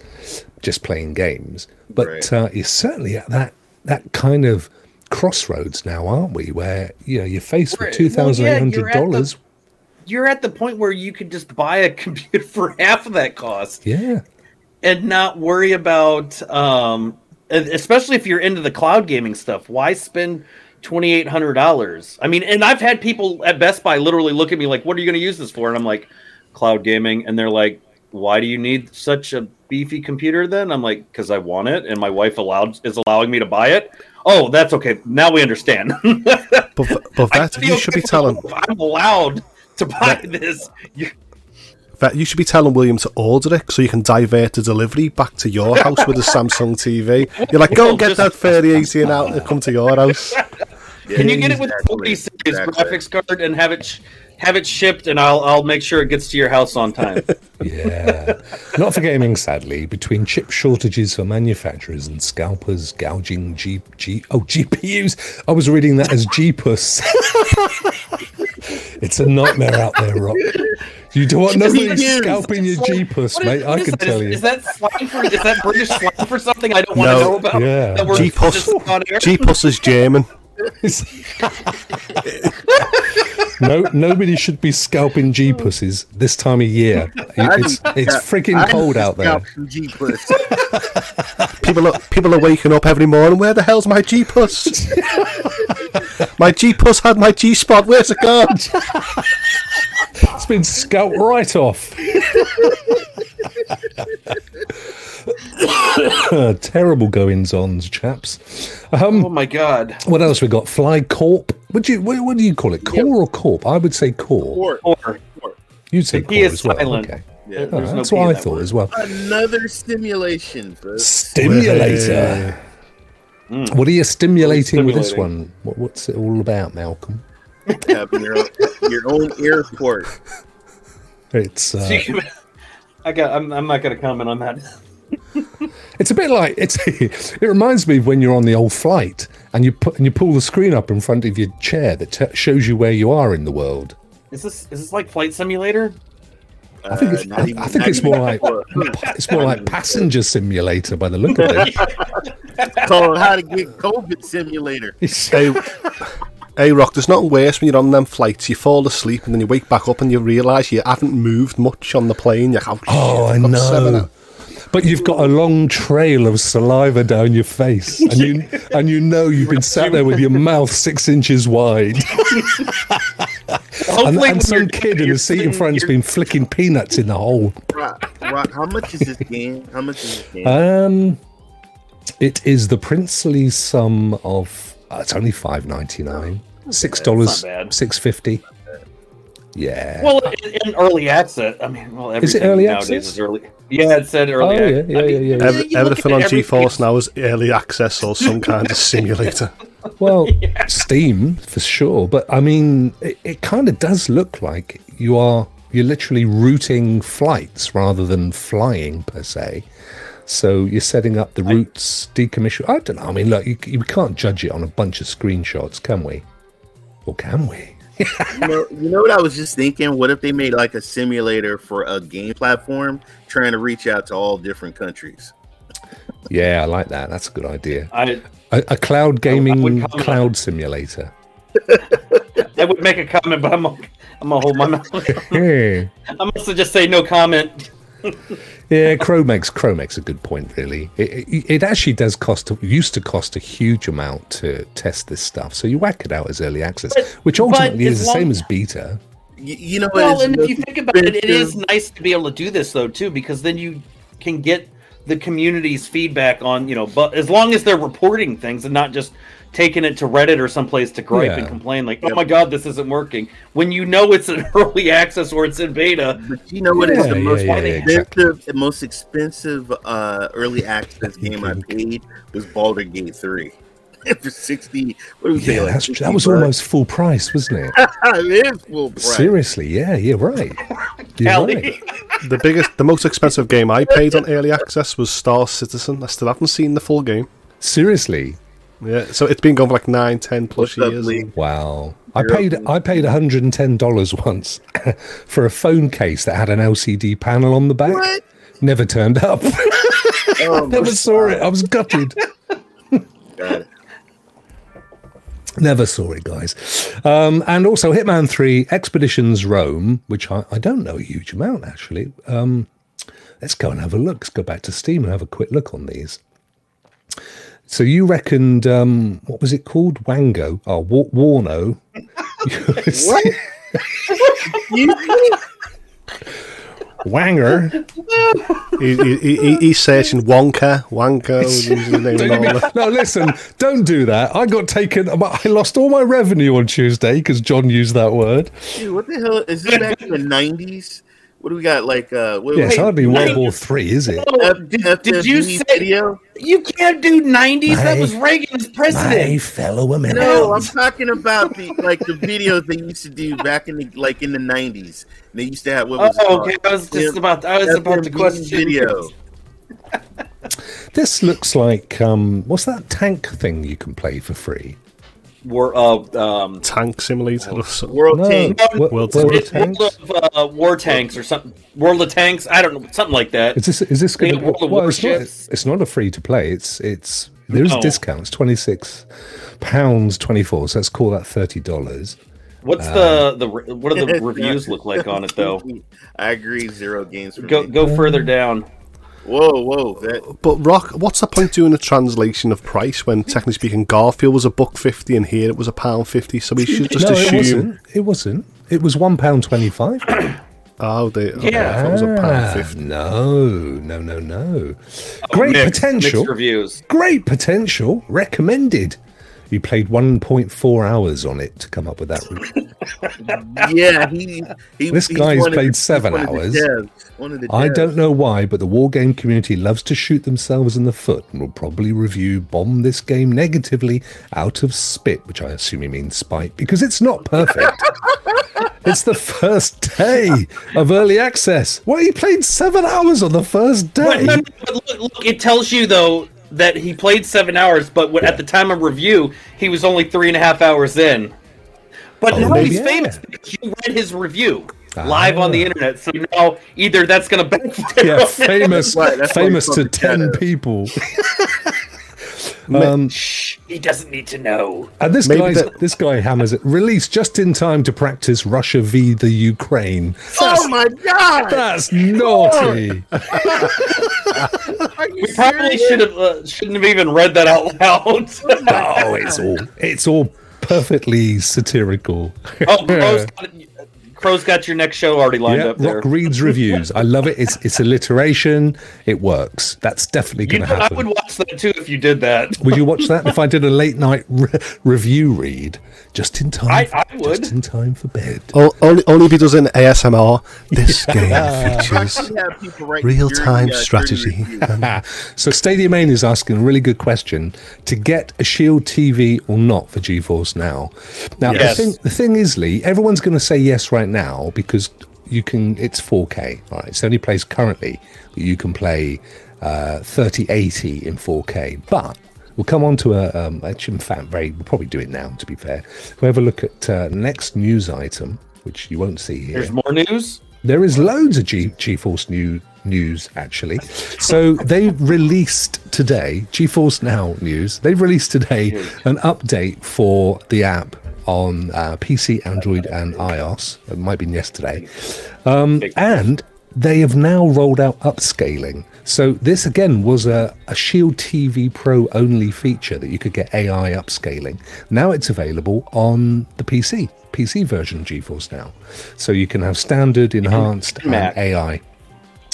just playing games, but Right. uh, you're certainly at that that kind of crossroads now, aren't we? Where you know you're faced with two thousand yeah, eight hundred you're at the- dollars. You're at the point where you could just buy a computer for half of that cost. Yeah. and not worry about um especially if you're into the cloud gaming stuff why spend $2800 i mean and i've had people at best buy literally look at me like what are you going to use this for? And i'm like cloud gaming. And they're like why do you need such a beefy computer then? I'm like because i want it and my wife allowed is allowing me to buy it. Oh that's okay. Now we understand. But, but feel you should be telling i'm allowed to buy this You- Vet, you should be telling William to order it so you can divert the delivery back to your house with a Samsung TV. You're like, go and get that 3080 and out and come to your house. Can you get it with Exactly, 40 series exactly. graphics card and have it sh- have it shipped, and I'll I'll make sure it gets to your house on time. Yeah. Not for gaming, sadly. Between chip shortages for manufacturers and scalpers gouging G, G oh GPUs. I was reading that as GPUS. It's a nightmare out there, Rob. You don't want nobody GPUs. scalping your GPUS, What is- mate. I can that? tell Is- you. Is that slang for is that British slang for something I don't want No. to know about? Yeah. That we're G-Pus, just on air? G-Pus is German. No, nobody should be scalping G pussies this time of year. It's, it's freaking cold out there. People are people are waking up every morning. Where the hell's my G puss? my G puss had my G spot. Where's it gone? It's been scalped right off. Terrible goings on, chaps. Um, Oh my god. what else we got? Fly Corp. What do you what, what do you call it? Core or Corp? I would say Core. Or, You'd say The Core as well. silent. Okay. Yeah. Oh, There's no that's P in what I that thought word. as well. Another stimulation, folks. Stimulator. What are you stimulating with this one? What, what's it all about, Malcolm? Having your own, your own airport. It's uh, I got. I'm, I'm not going to comment on that. It's a bit like it's. it reminds me of when you're on the old flight and you put and you pull the screen up in front of your chair that t- shows you where you are in the world. Is this is this like flight simulator? I think it's. Uh, I, even- I think it's more like it's more like passenger simulator by the look of it. called How to Get COVID Simulator. Hey, hey, Rock. There's nothing worse when you're on them flights. You fall asleep and then you wake back up and you realise you haven't moved much on the plane. You're like, Oh, I I've got know. Hours." But you've got a long trail of saliva down your face, and you and you know you've been sat there with your mouth six inches wide, and, Hopefully, and some kid in the seat in front's been flicking peanuts in the hole. Rock, Rock, how much is this game? How much is this game? Um, it is the princely sum of uh, it's only five ninety nine, six dollars, That's not bad. six fifty. Yeah. Well, in, in early access, I mean, well, Is it everything early nowadays access? is early. Yeah, it said earlier. oh early. yeah, yeah, I yeah, mean, yeah. yeah. Every, you everything on everything- GeForce now is early access or some kind of simulator. Well, Steam for sure, but I mean, it, it kind of does look like you are you're literally routing flights rather than flying per se. So you're setting up the routes, decommission. I don't know. I mean, look, you, you can't judge it on a bunch of screenshots, can we? Or can we? You, know, you know what I was just thinking? What if they made like a simulator for a game platform trying to reach out to all different countries? Yeah, I like that. That's a good idea. I, A, a cloud gaming wouldn't comment cloud simulator. I would make a comment, but I'm gonna, I'm gonna hold my mouth. I'm gonna just say no comment. yeah. Chromex, Chromex, a good point. Really, it, it, it actually does cost. Used to cost a huge amount to test this stuff. So you whack it out as early access, which ultimately is the long- same as beta. You, you know? Well, and if you think about it, it is nice to be able to do this though too, because then you can get the community's feedback on you know, but as long as they're reporting things and not just taking it to Reddit or someplace to gripe and complain like, oh my god, this isn't working. When you know it's in early access or it's in beta, But you know what is Yeah, the yeah, most yeah, yeah, expensive, the most expensive uh, early access game I paid was Baldur Gate Three for sixty. What do we? Yeah, like 60 that was bucks? almost full price, wasn't it? it is full price. Seriously, yeah, you're right. You're right. The biggest, the most expensive game I paid on early access was Star Citizen. I still haven't seen the full game. Seriously, Yeah, so it's been going for like nine, ten plus What's years. Lee? Wow. I You're paid welcome. I paid $110 once for a phone case that had an LCD panel on the back. What? Never turned up. Oh Never saw it. I was gutted. Never saw it, guys. Um, and also Hitman 3 Expeditions Rome, which I, I don't know a huge amount actually. Um, let's go and have a look. Let's go back to Steam and have a quick look on these. So you reckoned, um, what was it called? Wango? Oh, Wa- Warno. What? Wanger. He, he, he, he's searching Wonka, Wanko, using the name and all that. no, listen, don't do that. I got taken, I lost all my revenue on Tuesday because John used that word. Dude, what the hell is this back in the nineties? What do we got? Like, uh, what, Yeah, it's wait, hardly wait. World War Three, is it? Oh, F- did, did you FMV say video? you can't do 90s? That was Reagan's My president. fellow Americans. No, I'm talking about the like the videos they used to do back in the like in the nineties. They used to have what was it Oh, okay. I was just about. I was about to FMV question video. This looks like um, what's that tank thing you can play for free? War, uh, um, Tank simulator or something. World No, Tank. Wo- World World of it's Tanks. World of uh, War Tanks or something. World of Tanks. I don't know, something like that. Is this is this going to? World of Well, it's not, it's not a free to play. It's it's there is No. discounts, twenty six pounds twenty four. So let's call that thirty dollars. What's Uh, the the what do the reviews look like on it though? I agree. Zero games. For Go me. go further down. Whoa, whoa. That But Rock, what's the point doing a translation of price when technically speaking Garfield was a buck fifty and here it was a pound fifty? So we should just no, it wasn't. It wasn't. It was one pound twenty five. Oh, they, okay, Yeah. I it was a pound fifty. no, no, no, no. Oh, Great Mixed- potential. Mixed reviews. Great potential. Recommended. You played 1.4 hours on it to come up with that. yeah, he, he This guy's played the- seven one of the hours. devs, One of the I don't know why, but the wargame community loves to shoot themselves in the foot and will probably review bomb this game negatively out of spit, which I assume he means spite, because it's not perfect. it's the first day of early access. Well, he played seven hours on the first day. no, no, but look, look, it tells you though that he played seven hours, but when, at the time of review, he was only three and a half hours in. But Oh, now he's yeah. famous because you read his review live on the Ah. internet. So now either that's going to backfire. Yeah, famous, why- famous to ten shadow. people. um, Shh, he doesn't need to know. and this Maybe guy's that- this guy hammers it. Released just in time to practice Russia v the Ukraine. Oh my god! That's naughty. Are you We probably should have uh, shouldn't have even read that out loud. oh, it's all it's all perfectly satirical. oh, Crow's got, Crow's got your next show already lined Yeah, up there. Rock reads reviews. I love it. It's it's alliteration. It works. That's definitely You going to know, I would watch that too if you did that. Would you watch that if I did a late night re- review read just in time? I- for- I would. Just in time for bed. O- only, only if he does an ASMR. This game Why features do you have people write real-time uh, strategy. So Stadium Main is asking a really good question to get a Shield TV or not for GeForce Now. Now Yes. the thing the thing is, Lee, everyone's going to say yes right now because you can. It's 4K. All right, it's the only place currently that you can play uh, 3080 in 4K, but. We'll come on to a, um, actually, in fact, very, we'll probably do it now, to be fair. If we have a look at uh, next news item, which you won't see here. There's more news. There is loads of G- GeForce new news actually. So they released today GeForce Now news. They've released today an update for the app on uh, PC, Android, and iOS. It might have been yesterday, um, and they have now rolled out upscaling. So this again was a, a Shield TV Pro only feature that you could get AI upscaling. Now it's available on the PC, PC version of GeForce Now. So you can have standard, enhanced, and AI.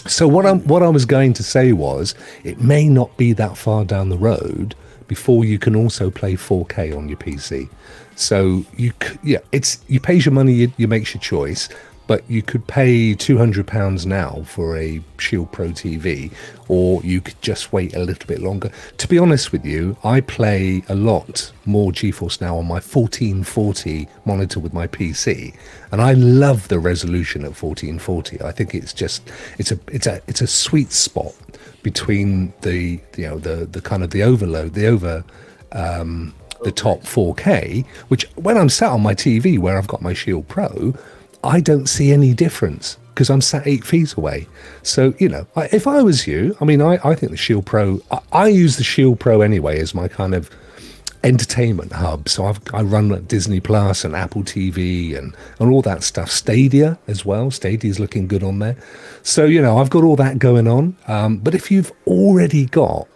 So what I'm what I was going to say was it may not be that far down the road before you can also play 4K on your PC. So you yeah, it's you pays your money, you, you makes your choice, but you could pay 200 pounds now for a Shield Pro TV or you could just wait a little bit longer. To be honest with you, I play a lot more GeForce now on my 1440 monitor with my PC and I love the resolution at 1440. I think it's just it's a it's a it's a sweet spot between the you know the the kind of the overload the over um, the top 4K, which when I'm sat on my TV where I've got my Shield Pro, I don't see any difference because I'm sat eight feet away. So you know, I, if I was you, I mean, I, I think the Shield Pro. I, I use the Shield Pro anyway as my kind of entertainment hub. So I've, I run Disney Plus and Apple TV and, and all that stuff. Stadia as well. Stadia's looking good on there. So, you know, I've got all that going on. Um, but if you've already got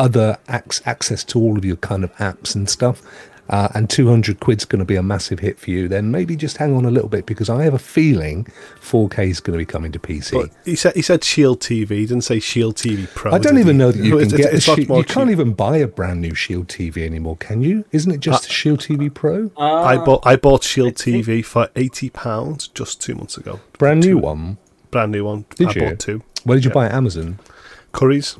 other ac- access to all of your kind of apps and stuff, uh, and 200 quid's going to be a massive hit for you, then maybe just hang on a little bit because I have a feeling 4K is going to be coming to PC. But he said he said Shield TV. He didn't say Shield TV Pro. I don't even he? know that you It's- can it's- get. it's a much Shield- more you can't even buy a brand new Shield TV anymore, can you? Isn't it just a Shield TV Pro? I bought I bought Shield TV for eighty pounds just two months ago. brand new Two- one. brand new one. Did I you? bought two. Where did you Yeah. buy it? Amazon. Curry's.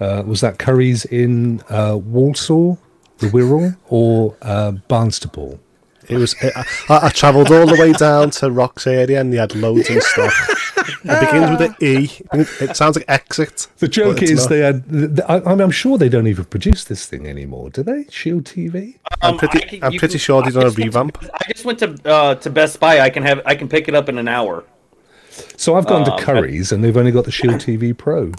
Uh, was that Curry's in uh, Walsall, the Wirral, or uh, Barnstaple? It was. I, I travelled all the way down to Rocks area, and they had loads and stuff. It begins with an E. It sounds like exit. The joke is not. they had. th- th- I, I mean, I'm sure they don't even produce this thing anymore, do they? Shield TV. I'm Um, pretty. I can- I'm pretty can- sure I they done a just went to- revamp. I just went to uh, to Best Buy. I can have I can pick it up in an hour. So I've gone Um, to Curry's and they've only got the Shield TV Pro.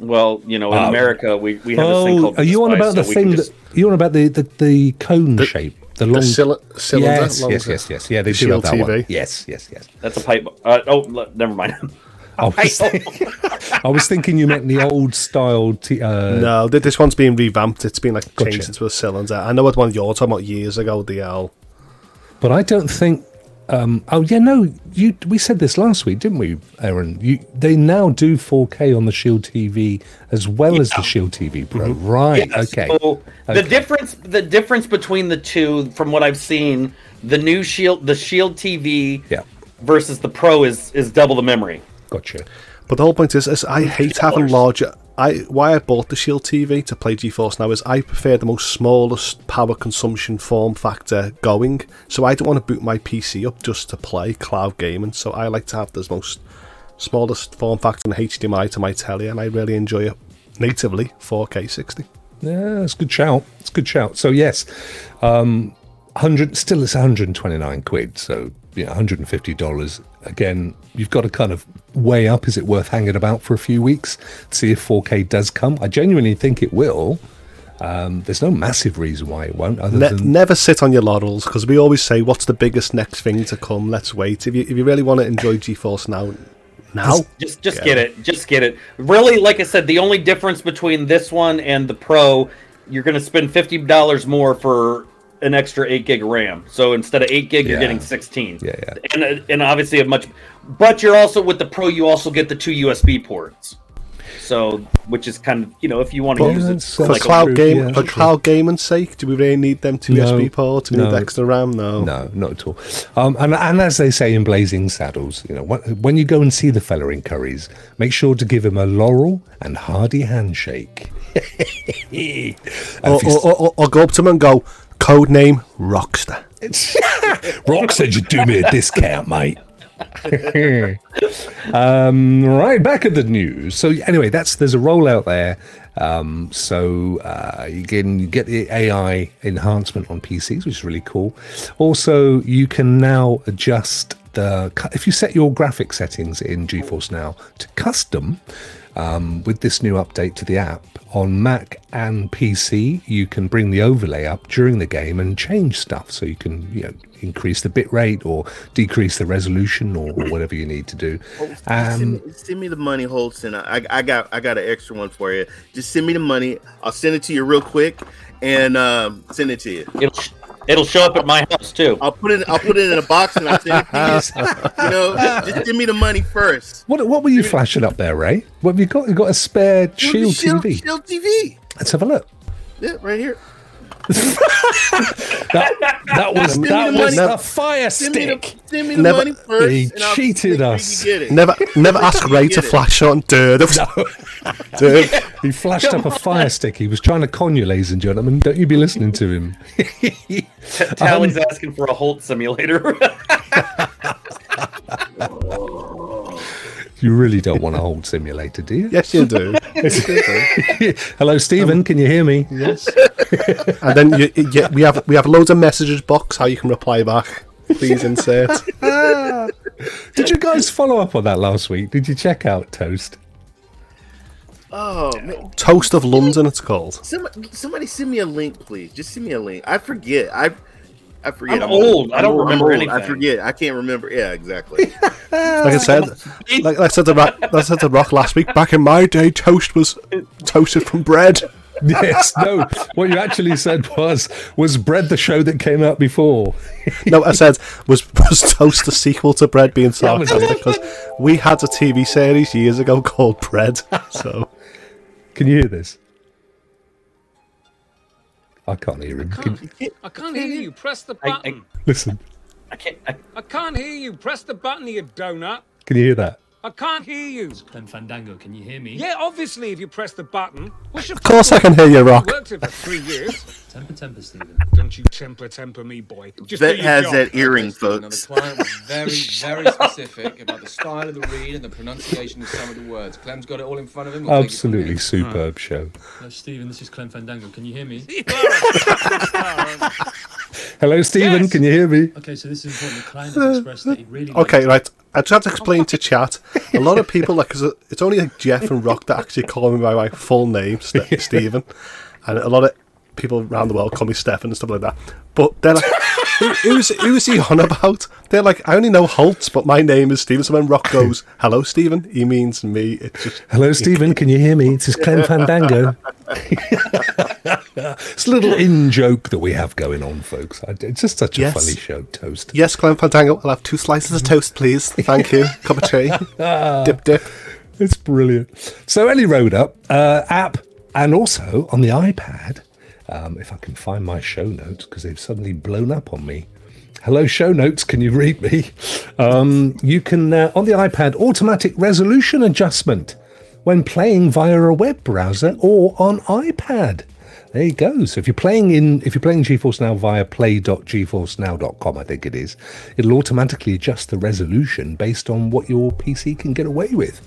Well, you know, in Oh. America, we, we have this thing Oh, called. are you on about the so we thing can that just- you on about the the, the cone shape, the long The cyl- cylinder. Yes, long- yes, yes, yes. Yeah, they the do have Shield that one. TV. Yes, yes, yes. That's a pipe. Uh, oh, le- never mind. I was, I was thinking you meant the old style. T- uh, No, this one's been revamped. It's been like Gotcha. changed into a cylinder. I know what one you're talking about years ago. The L. But I don't think. Um, oh yeah, no. You we said this last week, didn't we, Aaron? You they now do 4K on the Shield TV as well as the Shield TV Pro, right? Yes, Okay. So the Okay. difference, the difference between the two, from what I've seen, the new Shield, the Shield TV Yeah, versus the Pro is is double the memory. gotcha. But the whole point is, is I hate having larger. I why I bought the Shield TV to play GeForce Now is I prefer the most smallest power consumption form factor going. So I don't want to boot my PC up just to play cloud gaming. So I like to have the most smallest form factor and HDMI to my telly, and I really enjoy it natively 4K 60. Yeah, it's good shout. It's good shout. So yes, um, hundred still it's 129 quid. So yeah, 150 dollars. Again, you've got to kind of weigh up: is it worth hanging about for a few weeks? To see if 4K does come. I genuinely think it will. Um, there's no massive reason why it won't, other Ne- than never sit on your laurels because we always say, "What's the biggest next thing to come?" Let's wait. If you if you really want to enjoy GeForce now, now Just just Yeah. get it. Just get it. Really, like I said, the only difference between this one and the Pro, you're going to spend fifty dollars more for an extra eight gig of RAM. So instead of eight gig, you're getting sixteen. Yeah, yeah. And uh, and obviously a much, but you're also with the Pro, you also get the two USB ports. So which is kind of you know if you want to Well, use it for like like cloud true- game yeah, for true. cloud gaming's sake, do we really need them two No, USB ports? Do we need extra RAM? No. No, not at all. Um, and, and as they say in Blazing Saddles, you know, when, when you go and see the fella in Curry's, make sure to give him a laurel and Hardy handshake. And Or, or, or, or go up to him and go, code name Rockster. Rock said you'd do me a discount, mate. um, right, back at the news. So anyway, that's there's a rollout there. Um, so uh, you can you get the AI enhancement on PCs, which is really cool. Also, you can now adjust the cu- if you set your graphic settings in GeForce Now to custom. Um, with this new update to the app on Mac and PC, you can bring the overlay up during the game and change stuff. So you can, you know, increase the bit rate or decrease the resolution or, or whatever you need to do. send, Um, me, send me the money, Holston. I, I got I got an extra one for you. Just send me the money. I'll send it to you real quick and um, send it to you. it'll it'll show up at my house too. I'll put it I'll put it in a box and I'll send it to you. You know, just, just give me the money first. what what were you flashing up there, Ray? What have you got? You got a spare Shield Shield, TV? Shield TV. Let's have a look. Yeah, right here. That, that was me that the was money. the fire Send me the, stick. me the Never- money first. He cheated us. You get it. Never never ask Ray to Get it. flash on Dude. Dude. He flashed up a fire stick. He was trying to con you, ladies and gentlemen. Don't you be listening to him. Tally's um, asking for a Holt simulator. You really don't want a Holt simulator, do you? Yes, you do. Hello, Stephen. Can you hear me? yes. And then you, you, we have we have loads of messages box how you can reply back. Please insert. Did you guys follow up on that last week? Did you check out Toast? Oh man, Toast of London, it's called. somebody, somebody send me a link, please. Just send me a link. I forget. I I forget. I'm old. I don't I'm remember old. I forget. I can't remember. Yeah, exactly. Like I said, like, like I said to Rock, like I said to Rock last week. Back in my day, toast was toasted from bread. Yes. No. What you actually said was was bread the show that came out before. No, I said was was toast the sequel to Bread being That was sarcastic because we had a TV series years ago called Bread. So Can you hear this? I can't hear him. Can, I can't hear you. Press the I- button. listen. I can't. I, I can't hear you. Press the button, you donut. Can you hear that? I can't hear you. Clem Fandango, can you hear me? Yeah, obviously, if you press the button. What's your of course I can hear you, Rock. Worked it for three years. Temper, temper, Stephen. Don't you temper temper me, boy. Just Vet do your has job. that earring, Now, the client was very, very specific about the style of the read and the pronunciation of some of the words. Clem's got it all in front of him. We'll take it from Absolutely there. superb show. Hello, Stephen. This is Clem Fandango. Can you hear me? Hello, Stephen. Yes. Can you hear me? Okay, so this is important. The client has expressed that he'd really Okay, like right. I just have to explain to chat. A lot of people, like, 'cause it's only like Jeff and Rock that actually call me by my full name, Ste- Stephen, and a lot of people around the world call me Stefan and stuff like that. But they're like, who, who's who's he on about? They're like, I only know Holtz, but my name is Stephen. So when Rock goes, "Hello, Stephen," he means me. It's just Hello, Stephen. Can you hear me? It's is Clem Fandango. it's a little in joke that we have going on, folks. It's just such a Yes. funny show, Toast. yes, Clem Fandango. I'll have two slices of toast, please. Thank you. Cup of tea. dip, dip. It's brilliant. So, Ellie Road Up uh, app and also on the iPad, um, if I can find my show notes because they've suddenly blown up on me. Hello, show notes. Can you read me? Um, you can, uh, on the iPad, automatic resolution adjustment when playing via a web browser or on iPad. There you go. So if you're playing in, if you're playing GeForce Now via play.geforcenow.com, I think it is, it'll automatically adjust the resolution based on what your PC can get away with,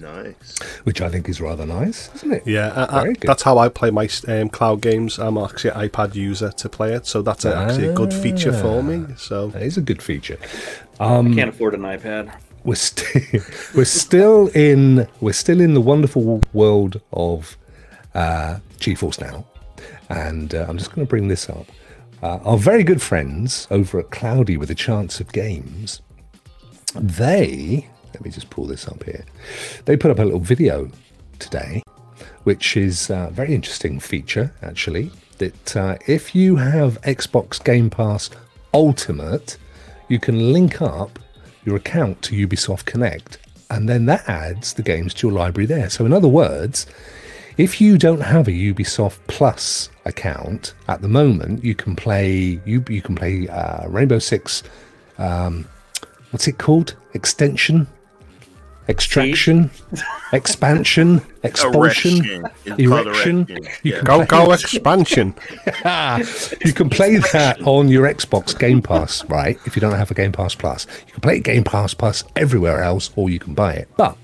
Nice. which I think is rather nice, isn't it? Yeah, I, I, that's how I play my um, cloud games. I'm actually an iPad user to play it, so that's a, actually a good feature for me. So That is a good feature. I can't afford an iPad. We're still we're still in we're still in the wonderful world of uh, GeForce Now, and uh, I'm just going to bring this up. Uh, our very good friends over at Cloudy with a Chance of Games, they let me just pull this up here. They put up a little video today, which is a very interesting feature actually. That uh, if you have Xbox Game Pass Ultimate, you can link up your account to Ubisoft Connect, and then that adds the games to your library there. So, in other words, if you don't have a Ubisoft Plus account at the moment, you can play you you can play uh, Rainbow Six. Um, what's it called? Extension, extraction, expansion, expulsion, Erection. It's called erection. erection. You Yeah. can go go expansion. you can play that on your Xbox Game Pass, right? If you don't have a Game Pass Plus, you can play Game Pass Plus everywhere else, or you can buy it. But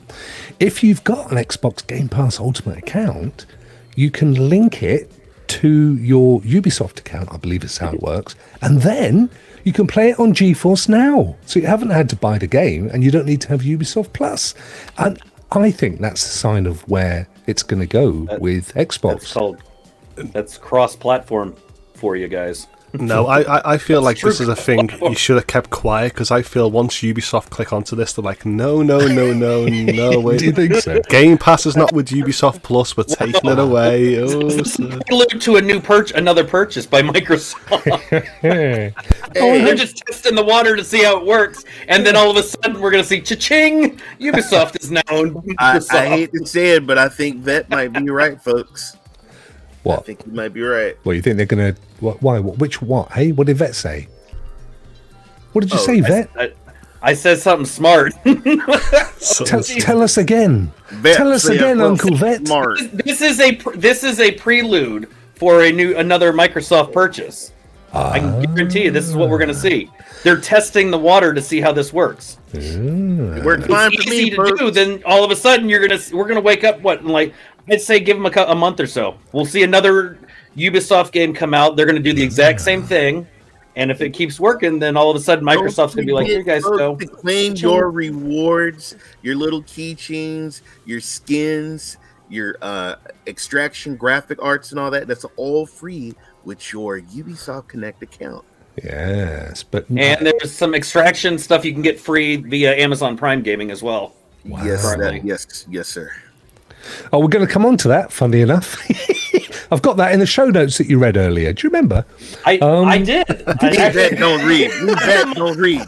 if you've got an Xbox Game Pass Ultimate account, you can link it to your Ubisoft account. I believe is how it works, and then you can play it on GeForce Now. So you haven't had to buy the game, and you don't need to have Ubisoft Plus. And I think that's a sign of where it's going to go with Xbox. That's called that's cross-platform for you guys. No, I, I, I feel like true. this is a thing you should have kept quiet because I feel once Ubisoft click onto this, they're like, no, no, no, no, no. Wait. Do you think so? Game Pass is not with Ubisoft Plus. We're taking it away. Oh, so- uh, Allude to a new purch, another purchase by Microsoft. They're just testing the water to see how it works, and then all of a sudden we're gonna see cha-ching. Ubisoft is now I, I hate to say it, but I think Vet might be right, folks. I think you might be right. Well, you think they're going to? What, why? What, which what? Hey, what did Vet say? What did you Oh, say, I Vet? I, I said something smart. Tell, tell us again. Vet tell us say again, I'm Uncle Vet. Smart. this is a this is a prelude for a new another Microsoft purchase. I can guarantee you, this is what we're gonna see. They're testing the water to see how this works. It worked ah. fine It's for easy me, to folks. do. Then all of a sudden, you're gonna we're gonna wake up. What in like I'd say, give them a, a month or so. We'll see another Ubisoft game come out. They're gonna do the exact same thing, and if it keeps working, then all of a sudden Microsoft's gonna be like, "Here, you guys go." To claim your rewards, your little keychains, your skins, your uh, extraction graphic arts, and all that. That's all free with your Ubisoft Connect account. Yes, but And there's some extraction stuff you can get free via Amazon Prime Gaming as well. Yes, that, yes, yes, sir. Oh, we're going to come on to that. Funny enough, I've got that in the show notes that you read earlier. Do you remember? I Um, I did. I That actually, don't read. That don't read.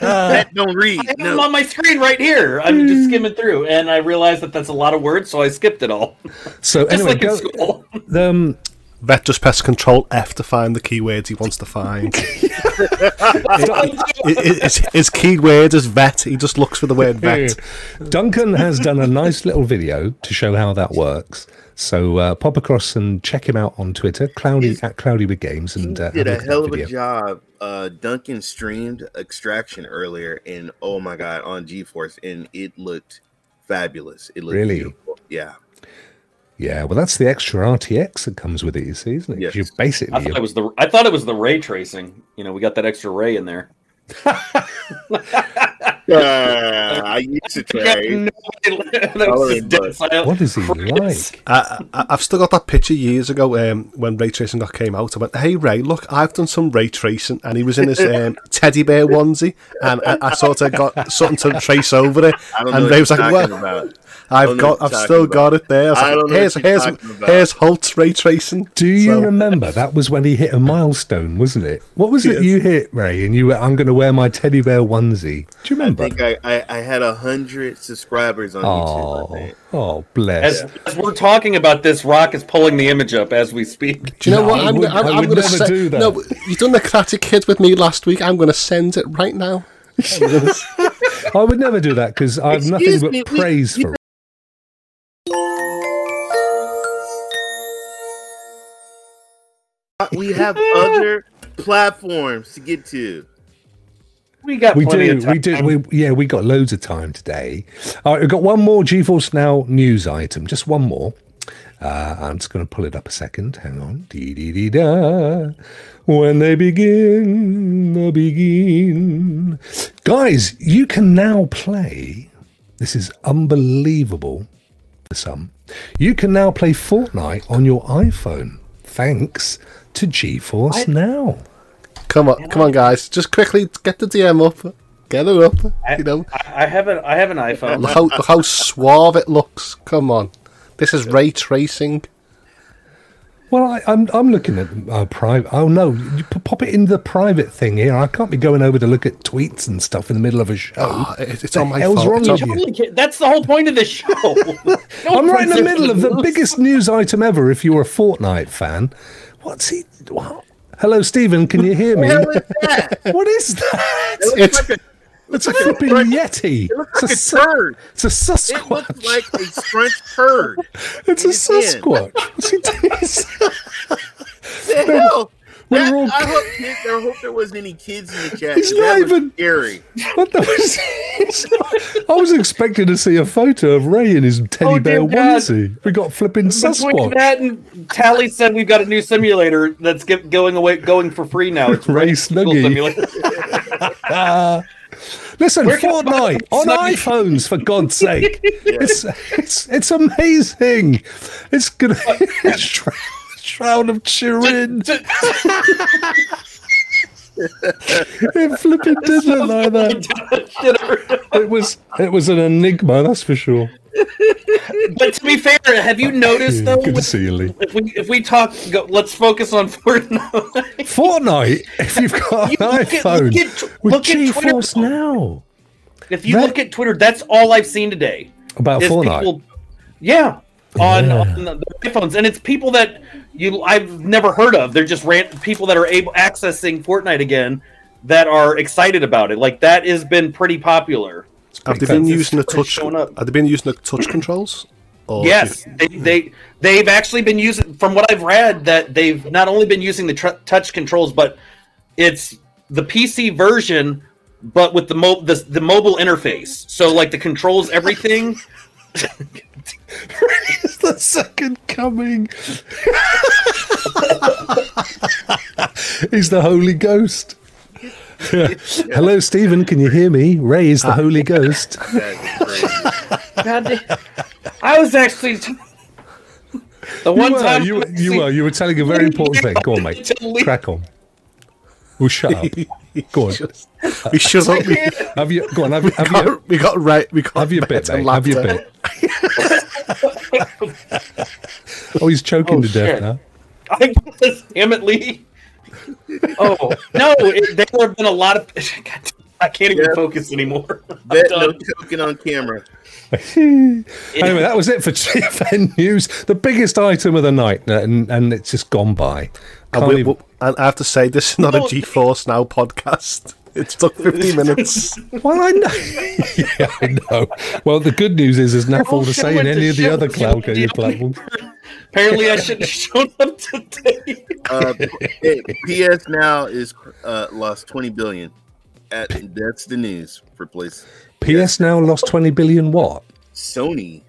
That don't read. I have them No. on my screen right here. I'm just skimming through, and I realized that that's a lot of words, so I skipped it all. So Just anyway, like in go, school. um, Vet just press Control F to find the keywords he wants to find. his, his keyword is vet. He just looks for the word vet. Duncan has done a nice little video to show how that works. So uh, pop across and check him out on Twitter, Cloudy He's- at Cloudy with Games, and uh, did a hell that of a job. Uh, Duncan streamed Extraction earlier, and oh my god, on GeForce, and it looked fabulous. It looked Really? beautiful. Yeah, Yeah, well, that's the extra RTX that comes with it, you see, isn't it? Yes. You I basically thought it was the I thought it was the ray tracing. You know, we got that extra ray in there. uh, I used to try. No, that was Coloring just dead book. silent. What is he like? I, I, I've still got that picture years ago um, when ray tracing got came out. I went, "Hey Ray, look, I've done some ray tracing," and he was in his um, teddy bear onesie, and I, I sort of got something to trace over it. I don't know And Ray was like, talking "Well, about. I've don't got, I've still talking got it there." I was I like, know here's here's here's Holt's ray tracing. Do you So- remember that was when he hit a milestone, wasn't it? What was it you hit, Ray? And you were, I'm going to wear my teddy bear onesie. Do you remember? I remember? think I, I, I had a hundred subscribers on YouTube. Oh, think. oh, bless. As, as we're talking about this, Rock is pulling the image up as we speak. Do you know No, what? I I'm, would- I'm, I I'm going to never do that. No, you done the Karate Kid with me last week. I'm going to send it right now. I would never do that because I have nothing Excuse but me, we- praise we- for We have other platforms to get to. We got We plenty do, of time. we do. We, yeah, we got loads of time today. All right, we've got one more GeForce Now news item, just one more. Uh, I'm just going to pull it up a second. Hang on. Dee dee dee da. When they begin, they begin. Guys, you can now play. This is unbelievable for some. You can now play Fortnite on your iPhone thanks to GeForce Now. Come on, come on, guys! Just quickly get the DM up, get it up. You know, I, I have an I have an iPhone. how, how suave it looks. Come on, this is ray tracing. Well, I, I'm I'm looking at uh, private. Oh no, you pop it in the private thing here. I can't be going over to look at tweets and stuff in the middle of a show. Oh, it- it's The on my hell's phone. wrong It's with you? That's the whole point of this show. No I'm right in the middle of the biggest news item ever. If you're a Fortnite fan, what's he? What? Hello, Stephen. Can you hear me? what is that? It's, It's a flipping yeti. It looks like a It's a, turd. it's a Sasquatch. It looks like a scrunched turd. it's a. Sasquatch. What's he doing? The hell? We're That- all- I hope kids, I hope there wasn't any kids in the chat. He's 'cause not even- scary. What the was it's not- I was expecting to see a photo of Ray in his teddy Oh, bear dear God. onesie. We got flipping Between Sasquatch. that and Tally said we've got a new simulator that's get, going away going for free now. It's Ray Ray Snuggie. Simulator. Listen, Where can I buy Fortnite on Snuggie? iPhones for God's sake! It's it's it's amazing. It's gonna shroud, shroud of Turin. It flipping did look like that. It was it was an enigma, that's for sure. but to be fair, have you noticed though? Good to see you, Lee. If we if we talk, go, let's focus on Fortnite. Fortnite, if you've got an You look at- iPhone look at- with look at Twitter. GeForce now. if you That- look at Twitter, that's all I've seen today. About Fortnite. people- yeah, on, Yeah. on the iPhones, and it's people that you I've never heard of. They're just ran, people that are able accessing Fortnite again that are excited about it. Like that has been pretty popular. have they been using the touch? Have they been using the touch controls? Or Yes, they, they they've actually been using. From what I've read, that they've not only been using the tr- touch controls, but it's the PC version, but with the mo- the, the mobile interface. So like the controls, everything. It's the second coming. He's the Holy Ghost. Hello, Stephen. Can you hear me? Ray is the. Holy Ghost. That's. God I was actually the one you were, time you, were- you were. You were telling a very important thing. Go on, mate. Crack on. Well, shut up. Go on. we shut up. Have you? Go on. Have you? Have you? we got right. We got Have your bit, mate. Have your bit. Oh, he's choking Oh, to death now. Oh, I guess, damn it, Lee. Oh no, it, there have been a lot of. God, I can't even Yeah. focus anymore. I'm Bet no done. choking on camera. anyway, that was it for GFN news. The biggest item of the night, uh, and, and it's just gone by. And, Can't we, even- we- and I have to say, this is not a No. GeForce Now podcast. It took 50 minutes. Well, I know. yeah, I know. Well, the good news is there's not all the Shit same in any of the other with cloud you. gaming platforms. Apparently, I shouldn't have shown up today. Uh, hey, PS now is uh, lost 20 billion. At, that's the news for place. PS now lost 20 billion what? Sony,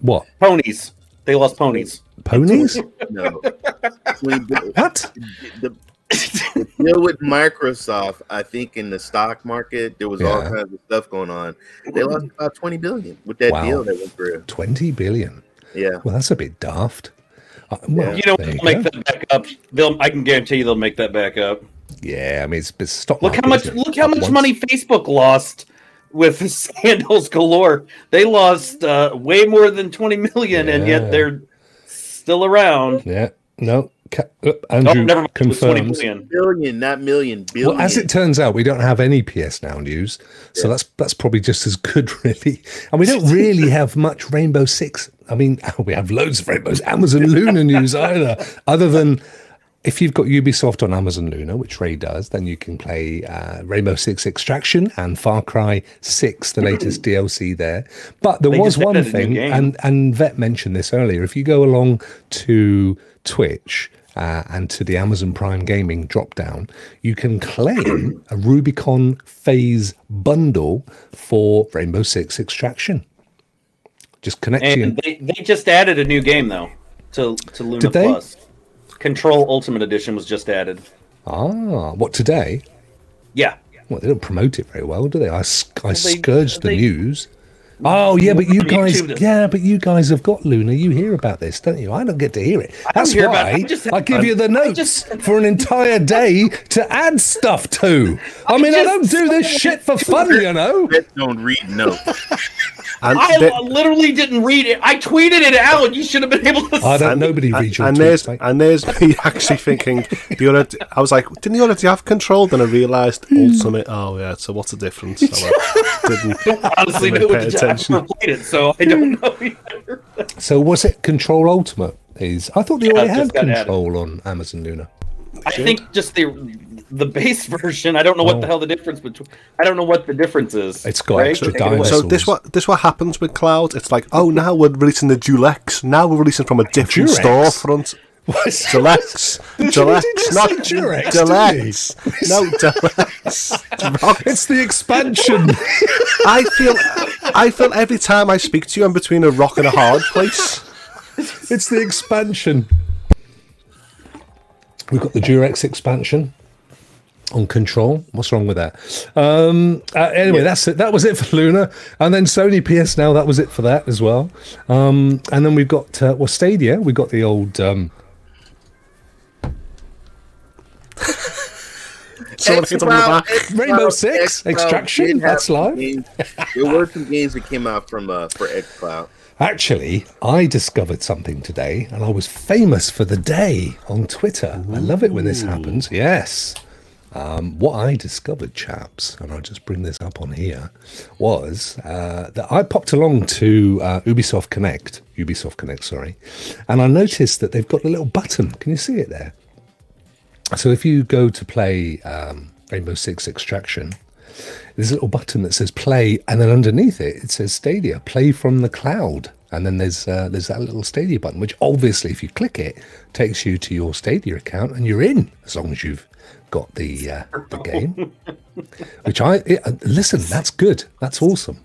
What? Ponies. They lost ponies. Ponies? no. 20 billion. what? The, the deal with Microsoft, I think in the stock market, there was all kinds of stuff going on. They lost about 20 billion with that Wow. deal that went through. 20 billion. Yeah. Well, that's a bit daft. Uh, well, You know, they'll make go. that back up. They'll. I can guarantee you, they'll make that back up. Yeah, I mean, it's, it's stock Look how much. Look how much once. money Facebook lost with scandals galore. They lost uh, way more than twenty million, and yet they're still around. Yeah, no. Ca- uh, Oh, Andrew never mind. It was twenty confirms. Billion, not million, billion. Well, as it turns out, we don't have any PS Now news, so that's that's probably just as good, really. And we don't really have much Rainbow Six. I mean, we have loads of Rainbows, Amazon Luna news either, other than if you've got Ubisoft on Amazon Luna, which Ray does, then you can play uh, Rainbow Six Extraction and Far Cry Six, the latest DLC there. But there They was one added a new thing, and and Vet mentioned this earlier. If you go along to Twitch uh, and to the Amazon Prime Gaming drop down, you can claim a Rubicon Phase bundle for Rainbow Six Extraction. Just connect And they, they just added a new game though to to Luna Did they? Plus. Control Ultimate Edition was just added. ah what today? Yeah. Well, they don't promote it very well, do they? I, I they- scourged the they- news. Oh yeah, but you guys, YouTube. yeah, but you guys have got Luna. You hear about this, don't you? I don't get to hear it. That's hear why about it. I just- I give you the notes just- for an entire day to add stuff to. I mean, I, don't do this shit for fun, you know. Don't read notes. I the- literally didn't read it. I tweeted it out. You should have been able to. I don't. and- nobody and, reads your and tweets, there's mate. and there's me actually thinking the other. I was like, didn't he already have control? Then I realised ultimate. Hmm. Oh, oh yeah, so what's the difference? So I didn't. honestly Didn't knew pay it. I've attention. never played it, so I don't hmm. know. Either. So was it Control Ultimate? Is I thought they Yeah, already it had just added. Control on Amazon Luna. I think just the the base version. I don't know what the Oh. hell the difference between. I don't know what the difference is. It's got Greg, extra take it away. dinosaurs. So this what this what happens with clouds. It's like, oh, now we're releasing the Dulex. Now we're releasing from a different Durex? storefront. Dulex, just not Durex, Dulex. No. Wrong. It's the expansion. I feel, I feel every time I speak to you, I'm between a rock and a hard place. it's the expansion. We've got the Durex expansion on control. What's wrong with that? Um, uh, anyway, that's it. That was it for Luna, and then Sony PS Now. That was it for that as well. Um, and then we've got uh, well Stadia. We got the old. Um, Someone hit him on the back. Xcloud- Rainbow Six Xcloud Extraction, that's some live. games- There were some games that came out from uh, for XCloud. Actually, I discovered something today, and I was famous for the day on Twitter. I love it when this happens. Yes. Um, what I discovered, chaps, and I'll just bring this up on here, was uh, that I popped along to uh, Ubisoft Connect, Ubisoft Connect, sorry, and I noticed that they've got a little button. Can you see it there? So if you go to play um, Rainbow Six Extraction, there's a little button that says play, and then underneath it it says Stadia, play from the cloud. And then there's uh, there's that little Stadia button, which obviously, if you click it, takes you to your Stadia account, and you're in as long as you've got the uh, the game. Which I it, uh, listen, that's good, that's awesome.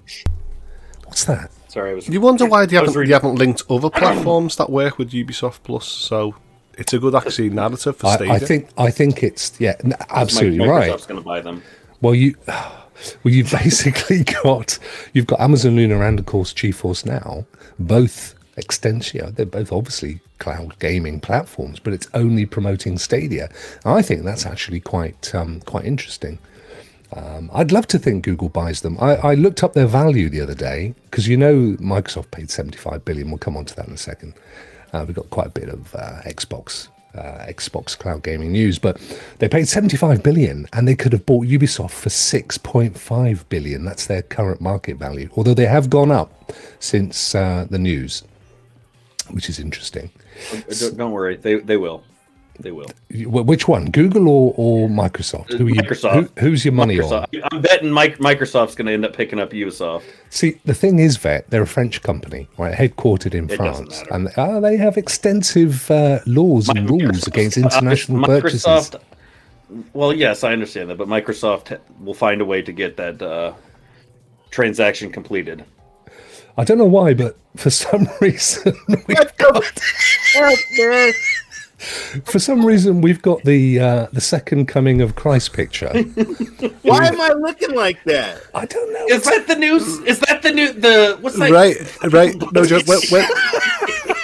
What's that? Sorry, I was. You wonder why they I was haven't, they haven't linked other platforms that work with Ubisoft Plus. So it's a good actually narrative for Stadia. I, I think I think it's yeah, n- absolutely Microsoft's right. going to buy them. Well, you, well, you've basically got you've got Amazon Luna and of course GeForce Now, both extension. They're both obviously cloud gaming platforms, but it's only promoting Stadia. I think that's actually quite um, quite interesting. Um, I'd love to think Google buys them. I, I looked up their value the other day because you know Microsoft paid 75 billion. We'll come on to that in a second. Uh, we've got quite a bit of uh, Xbox uh, Xbox Cloud Gaming News, but they paid 75 billion and they could have bought Ubisoft for 6.5 billion. That's their current market value, although they have gone up since uh, the news, which is interesting. Don't, don't worry, they they will, they will. Which one, Google or, or Microsoft? Who are you, Microsoft. Who, who's your money on? Microsoft. I'm betting Mike, Microsoft's going to end up picking up Ubisoft. See, the thing is, Vet, they're a French company, right, headquartered in It France, and uh, they have extensive uh, laws and rules against international Uh, purchases. Microsoft. Well, yes, I understand that, but Microsoft will find a way to get that uh, transaction completed. I don't know why, but for some reason we've got for some reason we've got the uh, the second coming of Christ picture. Why am I looking like that? I don't know. Is that the news? Is that the new the what's that? Right, right. No, just wait, wait.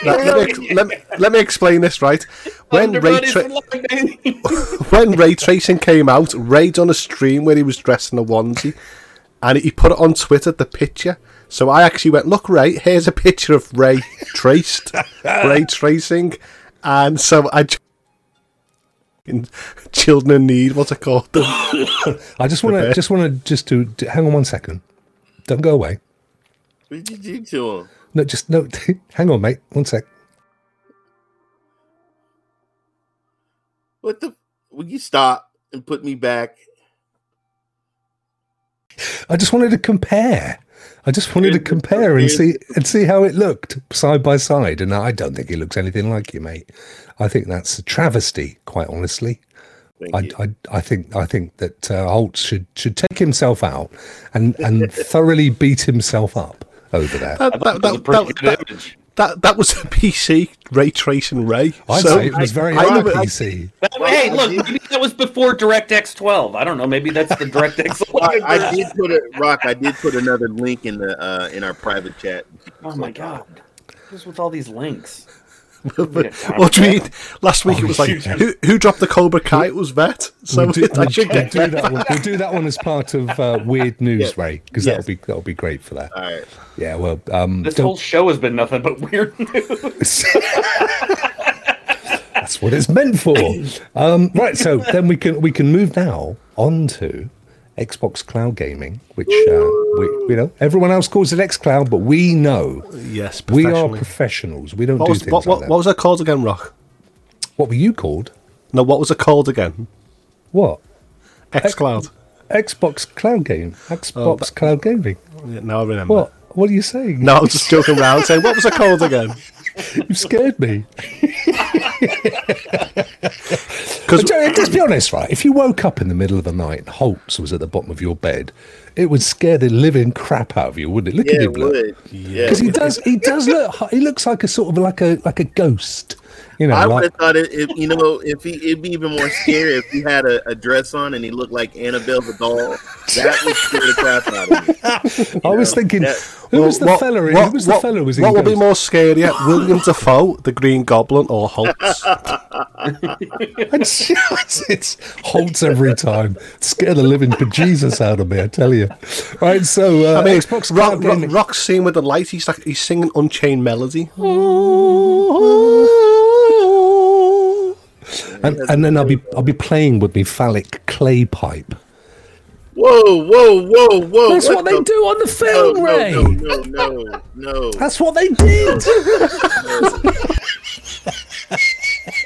Right, let, me, let, me, let me explain this right. When ray, tra- when ray tracing came out, Ray done a stream where he was dressed in a onesie, and he put it on Twitter the picture. So I actually went, look, Ray, here's a picture of Ray traced, Ray tracing, and so I in Children in need, what's it called? I just want to Prepare. just want to just to, to hang on one second. Don't go away. What did you do to him? No, just no. hang on, mate. One sec. What the? Will you stop and put me back? I just wanted to compare. I just wanted to compare and see and see how it looked side by side. And I don't think it looks anything like you, mate. I think that's a travesty, quite honestly. I. I, I think I think that uh, Holt should should take himself out and and thoroughly beat himself up over that. That, that, was a that, pretty that, good that, that, that was a PC ray tracing Ray. I'd So- say it was very I- I- RPC. That- hey, look, maybe that was before DirectX 12. I don't know. Maybe that's the DirectX 11. I did put a rock. I did put another link in the uh, in our private chat. Oh my god. What's with all these links? What do you mean? Last week it was like, who, who dropped the Cobra Kai? It was Vet. So We'll do, we'll, should we'll get do that one. We'll do that one as part of uh, weird news, Yeah. Ray, because Yes. that'll be that'll be great for that. All right. Yeah, well, um, This don't- whole show has been nothing but weird news. That's what it's meant for. Um, right, so then we can we can move now on to Xbox Cloud Gaming, which uh, we you know everyone else calls it XCloud, but we know Yes, we are professionals. We don't What do was, things what, like that. what was it called again, Rock? what were you called? No, what was it called again? What? X Xbox Cloud Game. Xbox Cloud Gaming. Yeah, now I remember. What? What are you saying? No, I was just joking around saying, what was it called again? You scared me. Because But, uh, Let's be honest, right? If you woke up in the middle of the night and Holtz was at the bottom of your bed, it would scare the living crap out of you, wouldn't it? Look Yeah, at it him, look. would. Yeah. Because he does, he does look. He looks like a sort of like a like a ghost, you know. I would like, have thought it, if you know, if he, it'd be even more scary if he had a, a dress on and he looked like Annabelle the doll. That would scare the crap out of me. I was know, thinking, that- who was the what, fella? What, who was the what, fella? Was in what would be more scarier, William Dafoe, the Green Goblin, or Holtz? It's, Holtz every time. Scare the living bejesus out of me, I tell you. Right, so uh, I mean, Xbox Rock, Rock, scene with the light. He's like he's singing Unchained Melody. and, and then I'll be I'll be playing with me phallic clay pipe. Whoa, whoa, whoa, whoa! That's what, they the- do on the film, no, Ray. no, no, no, no. That's what they did.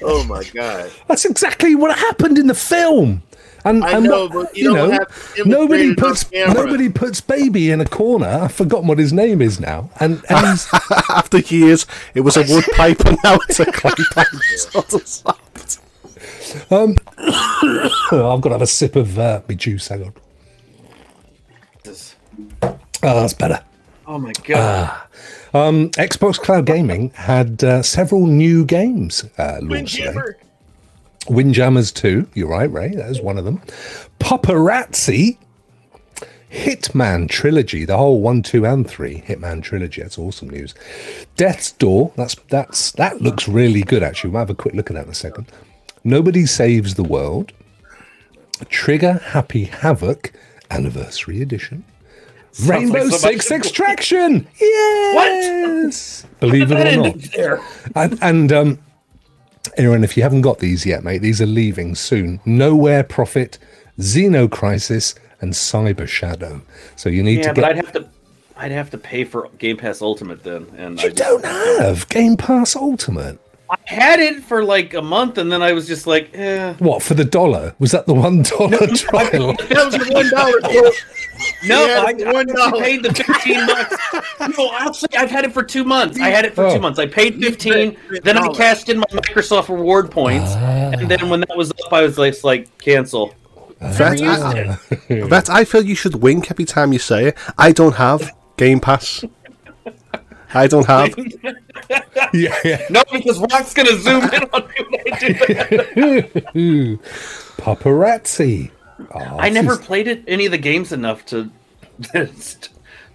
Oh my god! That's exactly what happened in the film. And, I and know, what- but you don't have nobody demonstrate it on puts nobody puts baby in a corner. I've forgotten what his name is now. And, and he's, After years, it was a wood pipe, and now it's a clay pipe. Sort of um, I've got to have a sip of uh, my juice. Hang on. Oh, that's better. Oh my god. Um, Xbox Cloud Gaming had uh, several new games uh, launched today. Windjammers 2, you're right, Ray, that is one of them. Paparazzi, Hitman Trilogy, the whole 1, 2, and 3 Hitman Trilogy, that's awesome news. Death's Door, that's that's that looks really good actually. We'll have a quick look at that in a second. Nobody Saves the World, Trigger Happy Havoc, Anniversary Edition. Rainbow like so Six to- Extraction! Yes! What? Believe it or not. there. And, and um, Aaron, if you haven't got these yet, mate, these are leaving soon. Nowhere Prophet, Xeno Crisis, and Cyber Shadow. So you need Yeah, to but. I'd have to, I'd have to pay for Game Pass Ultimate then, and I You just- don't have Game Pass Ultimate. I had it for like a month, and then I was just like, eh. What for the dollar? Was that the one dollar trial? That was the one dollar. No, Yeah, I, it's I one paid the fifteen bucks. No, actually, I've had it for two months. I had it for Oh. two months. I paid fifteen, then I dollars. cashed in my Microsoft reward points, and then when that was up, I was like, like cancel. Vet, I, Vet, I feel you should wink every time you say it. I don't have Game Pass. I don't have. yeah, yeah. No, because Rock's gonna zoom in on me when I. Paparazzi. Oh, I never is- played it any of the games enough to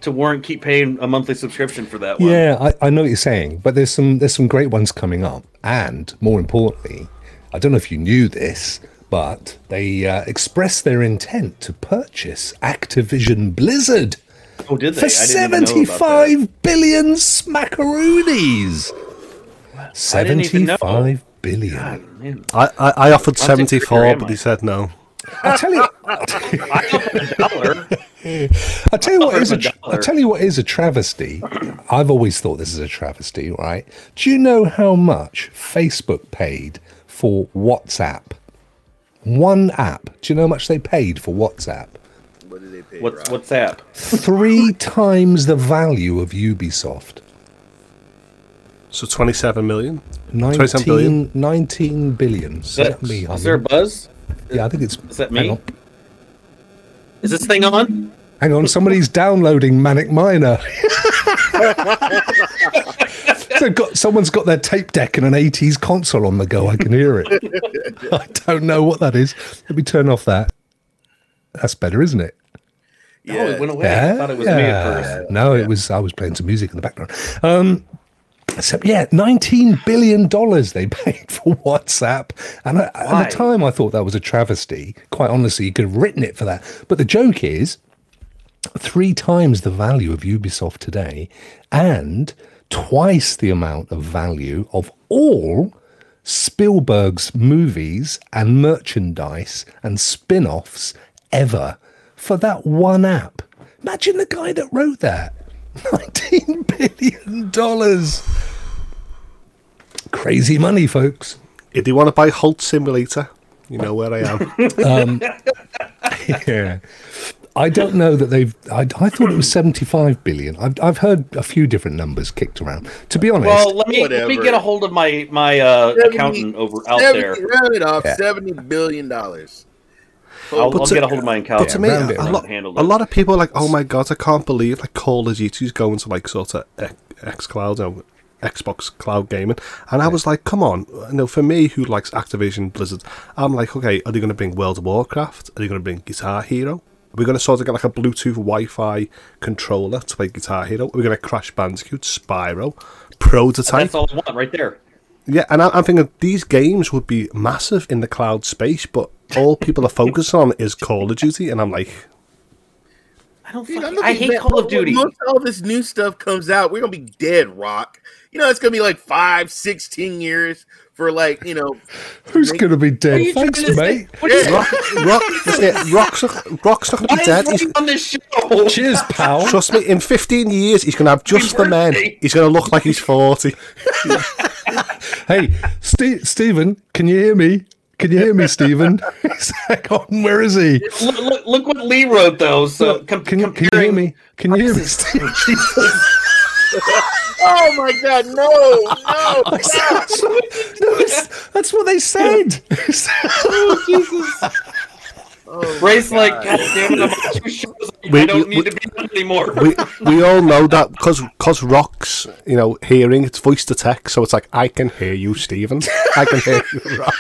to warrant keep paying a monthly subscription for that one. Yeah, I, I know what you're saying, but there's some there's some great ones coming up, and more importantly, I don't know if you knew this, but they uh, expressed their intent to purchase Activision Blizzard Oh, did they? for I didn't even know about that. seventy-five billion smackaroonies. I didn't even know. Seventy-five billion. God. I, I, I offered How secure 74, but he said no. I tell you, I offered a dollar. I tell you what Offer is a him a tra- I dollar. tell you what is a travesty. I've always thought this is a travesty, right? Do you know how much Facebook paid for WhatsApp? One app. Do you know how much they paid for WhatsApp? What did they pay? What's Rob? what's that? Three times the value of Ubisoft. So 27 million. 27 billion. 19, 19 billion. Is, that, me is there a buzz? Yeah, I think it's. Is that hang me? on. Is this thing on? Hang on, somebody's downloading Manic Miner. so got someone's got their tape deck and an 80s console on the go. I can hear it. I don't know what that is. Let me turn off that. That's better, isn't it? Oh, it went away. I Yeah, thought it was me at yeah. first. No, it was. I was playing some music in the background. Um, so yeah, nineteen billion dollars they paid for WhatsApp, and at, at the time I thought that was a travesty. Quite honestly, you could have written it for that. But the joke is, three times the value of Ubisoft today, and twice the amount of value of all Spielberg's movies and merchandise and spin offs ever for that one app. Imagine the guy that wrote that. $19 billion. Crazy money, folks. If you want to buy Holt Simulator, you know where I am. Yeah. I don't know that they've. I, I thought it was 75 billion. I've, I've heard a few different numbers kicked around. To be honest, Well, let me let me get a hold of my my uh, Seventy- accountant over out 70 there. Round it off, Yeah. seventy billion dollars. I'll, But I'll to- get a hold of my But to me, a, a lot, a lot of people are like, oh my god, I can't believe like Call of Duty's going to like sort of X, Cloud, or Xbox Cloud Gaming, and I was like, come on, you know, for me who likes Activision Blizzard, I'm like, okay, are they going to bring World of Warcraft? Are they going to bring Guitar Hero? Are we going to sort of get like a Bluetooth Wi-Fi controller to play Guitar Hero? Are we going to Crash Bandicoot, Spyro, Prototype? That's all I want right there. Yeah, and I- I'm thinking these games would be massive in the cloud space, but all people are focusing on is Call of Duty, and I'm like, I don't. Dude, Fucking, I'm I hate back- Call of once- Duty. Once all this new stuff comes out, we're gonna be dead, Rock. You know, it's gonna be like five, 16 years for like, you know, who's going to be dead? Thanks, to mate. What are you- Rock, Rock, yeah, Rock's, Rock's not going to Why be dead. He's, on this show? Cheers, pal. trust me, in 15 years, he's going to have just the men. He's going to look like he's 40. Hey, Ste Stephen, can you hear me? Can you hear me, Stephen? Hang on, oh, where is he? Look, look, look what Lee wrote though. So com- Can, you- can you hear me? Can you hear me, Stephen? oh my god, no, no, that's, what, no, that's what they said. Oh, Oh Ray's like, God damn it, I'm on two shows. I We- don't we- need to be on anymore. We, we all know that because cause Rock's, you know, hearing, it's voice to text, so it's like, I can hear you, Stephen. I can hear you, Rock.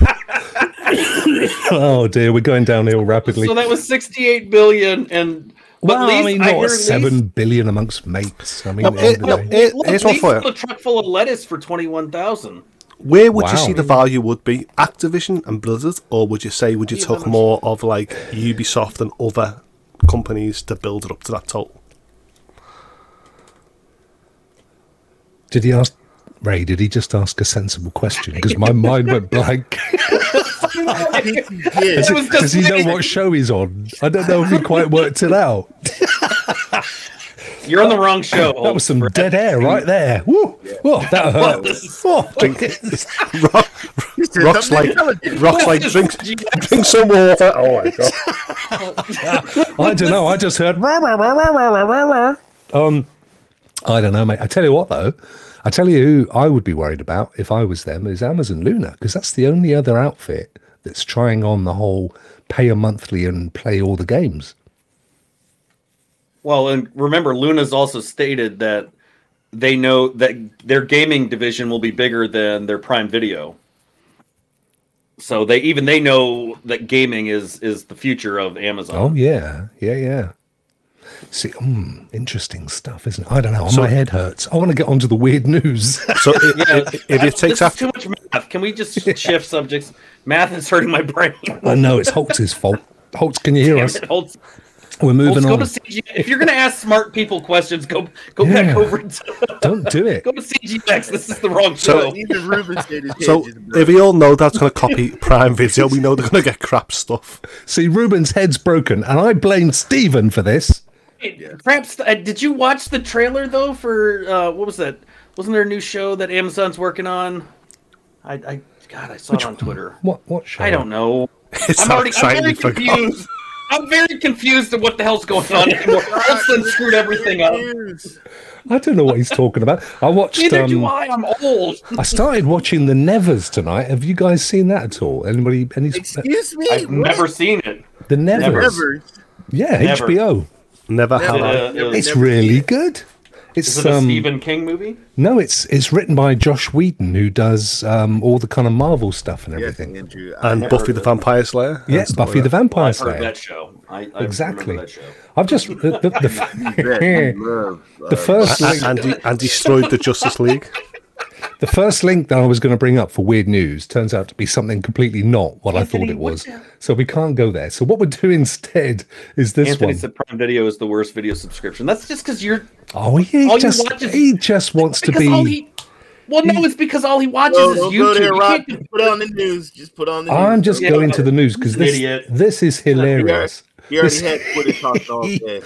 oh dear, we're going downhill rapidly. so that was 68 billion, and but well, Lee's, I mean, I what, hear seven billion amongst mates. I mean, No, at the it- of no, the it- Lee's, here's one for you. a truck full of lettuce for 21,000. Where would you Wow. see the value would be? Activision and Blizzard, or would you say would you Yeah, took more of like Ubisoft and other companies to build it up to that total? Did he ask? Ray, did he just ask a sensible question? Because my mind went blank. I think he did. It was Does he know what show he's on? I don't know if he quite worked it out. You're on the wrong show. That was some dead air right there. Woo! Whoa, that hurt. Oh, He said Rock's like. Rock's like, drink, drink some water. Oh my god. I don't know. I just heard. Um, I don't know, mate. I tell you what, though. I tell you who I would be worried about if I was them is Amazon Luna because that's the only other outfit that's trying on the whole pay a monthly and play all the games. Well, and remember, Luna's also stated that they know that their gaming division will be bigger than their Prime Video. So they even they know that gaming is is the future of Amazon. Oh yeah, yeah, yeah. See, mm, interesting stuff, isn't it? I don't know. So- my head hurts. I want to get onto the weird news. So i- Yeah, if it takes after, too much math. Can we just shift subjects? Math is hurting my brain. I know it's Holtz's fault. Holtz, can you hear Damn us? it, Holtz. We're moving Holtz, go on. to CG. If you're going to ask smart people questions, go go Yeah. back over to Don't do it. go to CGX. This is the wrong So- show. Even Ruben said his head so if we all know that's going to copy Prime Video, we know they're going to get crap stuff. See, Ruben's head's broken, and I blame Stephen for this. Perhaps uh, did you watch the trailer though for uh, what was that? Wasn't there a new show that Amazon's working on? I, I God, I saw it on Twitter. What? What show? I don't know. It's I'm already I'm exciting very confused. I'm very confused at what the hell's going on anymore. Holston screwed everything up. I don't know what he's talking about. I watched. Neither do Um, I. I'm old. I started watching The Nevers tonight. Have you guys seen that at all? Anybody? Any? Excuse me. I've what? never seen it. The Nevers. Never. Yeah, Never. HBO. Never Never. have I. it a, It's Never really seen it. good. It's is it a um Stephen King movie? no, it's it's written by Joss Whedon who does um all the kind of Marvel stuff and Yes, everything. Andrew. And Buffy heard the Vampire Slayer. Yeah, Buffy like the that. Vampire I've heard Slayer. that show. I, I Exactly. that show. I've just the, the, the, you love, uh, the first A- link, and, de- and destroyed the Justice League. The first link that I was going to bring up for weird news turns out to be something completely not what I thought it was. So we can't go there. So what we'll do instead is this Anthony one. said Prime Video is the worst video subscription. That's just because you're Oh, he all you just watch is- he just wants to because all be. he. Well, no, it's because all he watches No, is don't go YouTube. there, You Rob. can't- Just put on the news. Just put on the news. I'm just Yeah. going to the news because this Idiot. this is hilarious. He already This- had Twitter talk all day.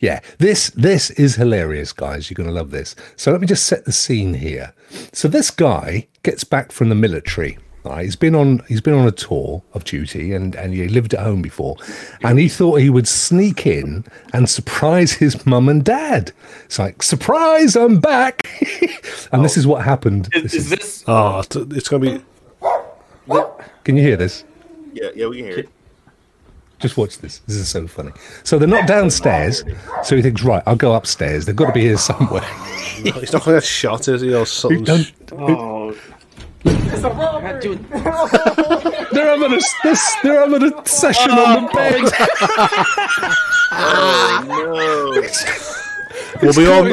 Yeah, this this is hilarious, guys. You're going to love this. So let me just set the scene here. So this guy gets back from the military. Right? He's been on he's been on a tour of duty and and he lived at home before, and he thought he would sneak in and surprise his mum and dad. It's like surprise, I'm back, and this is what happened. Is, This is is- this? Oh, it's going to be. can you hear this? Yeah, yeah, we can hear it. Just watch this. This is so funny. So they're not downstairs. So he thinks, right, I'll go upstairs. They've got to be here somewhere. He's not going to get shot, is he? Or something. Don't- Oh, God, They're having a this, they're having a session on the oh, bed. Oh, Well, we all,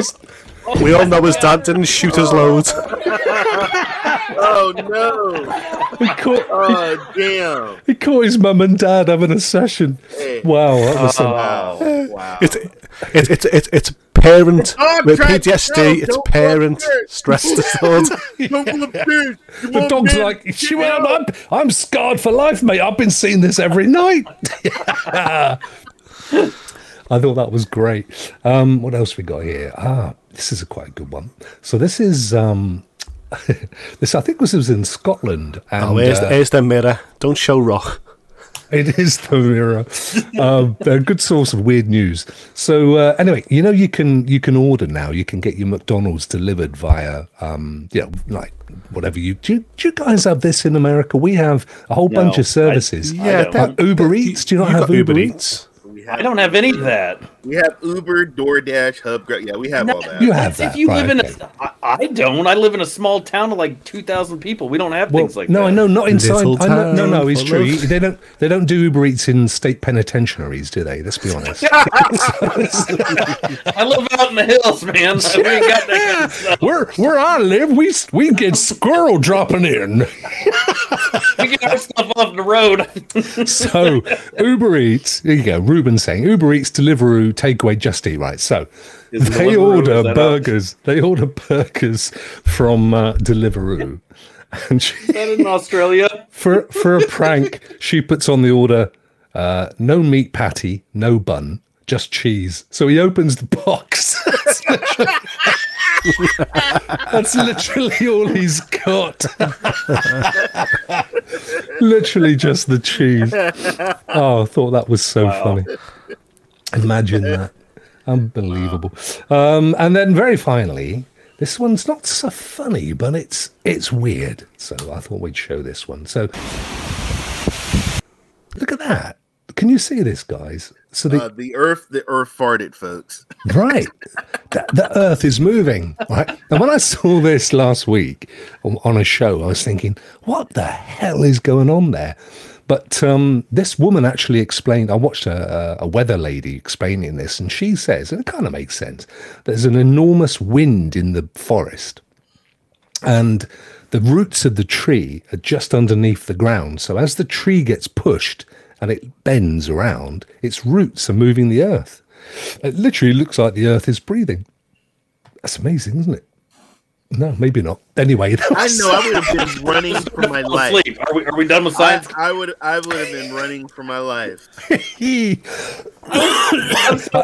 we all know his dad didn't shoot his load. no. Oh, no. He caught, Oh, damn. he caught his mum and dad having a session. Hey. Wow, that was some, Wow. Wow. It's it's it's it's, it's parent Oh, with PTSD. it's don't parent stress disorder. Don't go upstairs. You the dog's men? like, she Get went, out. I'm, I'm scarred for life, mate. I've been seeing this every night. I thought that was great. Um, what else we got here? Ah, this is a quite good one. So this is um, this. I think this was in Scotland. And, Oh, here's, uh, the, here's the mirror. Don't show rock. It is the mirror. um, they're a good source of weird news. So uh, anyway, you know you can you can order now. You can get your McDonald's delivered via um, you know like whatever you do. You, do you guys have this in America? We have a whole bunch of services. I don't. Uh, Uber Eats. Do you not You have Uber, Uber Eats? Eats. We I don't have any of that. We have Uber, DoorDash, Hubgrab. Yeah, we have all that. You have If you right, live in okay. a, I, I don't. I live in a small town of like two thousand people. We don't have Well, things like that. no, that. I know, not inside. Little I know, no, no, town it's true. of- They don't. They don't do Uber Eats in state penitentiaries, do they? Let's be honest. I live out in the hills, man. We ain't got that kind of where where I live, we we get squirrel dropping in. We get our stuff off the road. so Uber Eats, there you go. Ruben saying Uber Eats, Deliveroo, takeaway, Just Eat. Right. So Is they order is that out? burgers. They order burgers from uh, Deliveroo, and she, Is that in Australia? for for a prank, she puts on the order uh, no meat patty, no bun, just cheese. So he opens the box. That's literally, That's literally all he's got. literally just the cheese. Oh, I thought that was so funny. Imagine that. Unbelievable. Um, and then very finally, this one's not so funny, but it's it's weird. So I thought we'd show this one. So look at that. Can you see this, guys? So the Uh, the earth, the earth farted, folks. right, the, the Earth is moving. Right. And when I saw this last week on, on a show, I was thinking, what the hell is going on there? But um, this woman actually explained. I watched a, a weather lady explaining this, and she says, and it kind of makes sense. There's an enormous wind in the forest, and the roots of the tree are just underneath the ground. So as the tree gets pushed and it bends around, its roots are moving the earth. It literally looks like the earth is breathing. That's amazing, isn't it? No, maybe not. Anyway, that I know I would have been running for my life. Asleep. Are we, are we done with I, science? I would I would have been running for my life. I,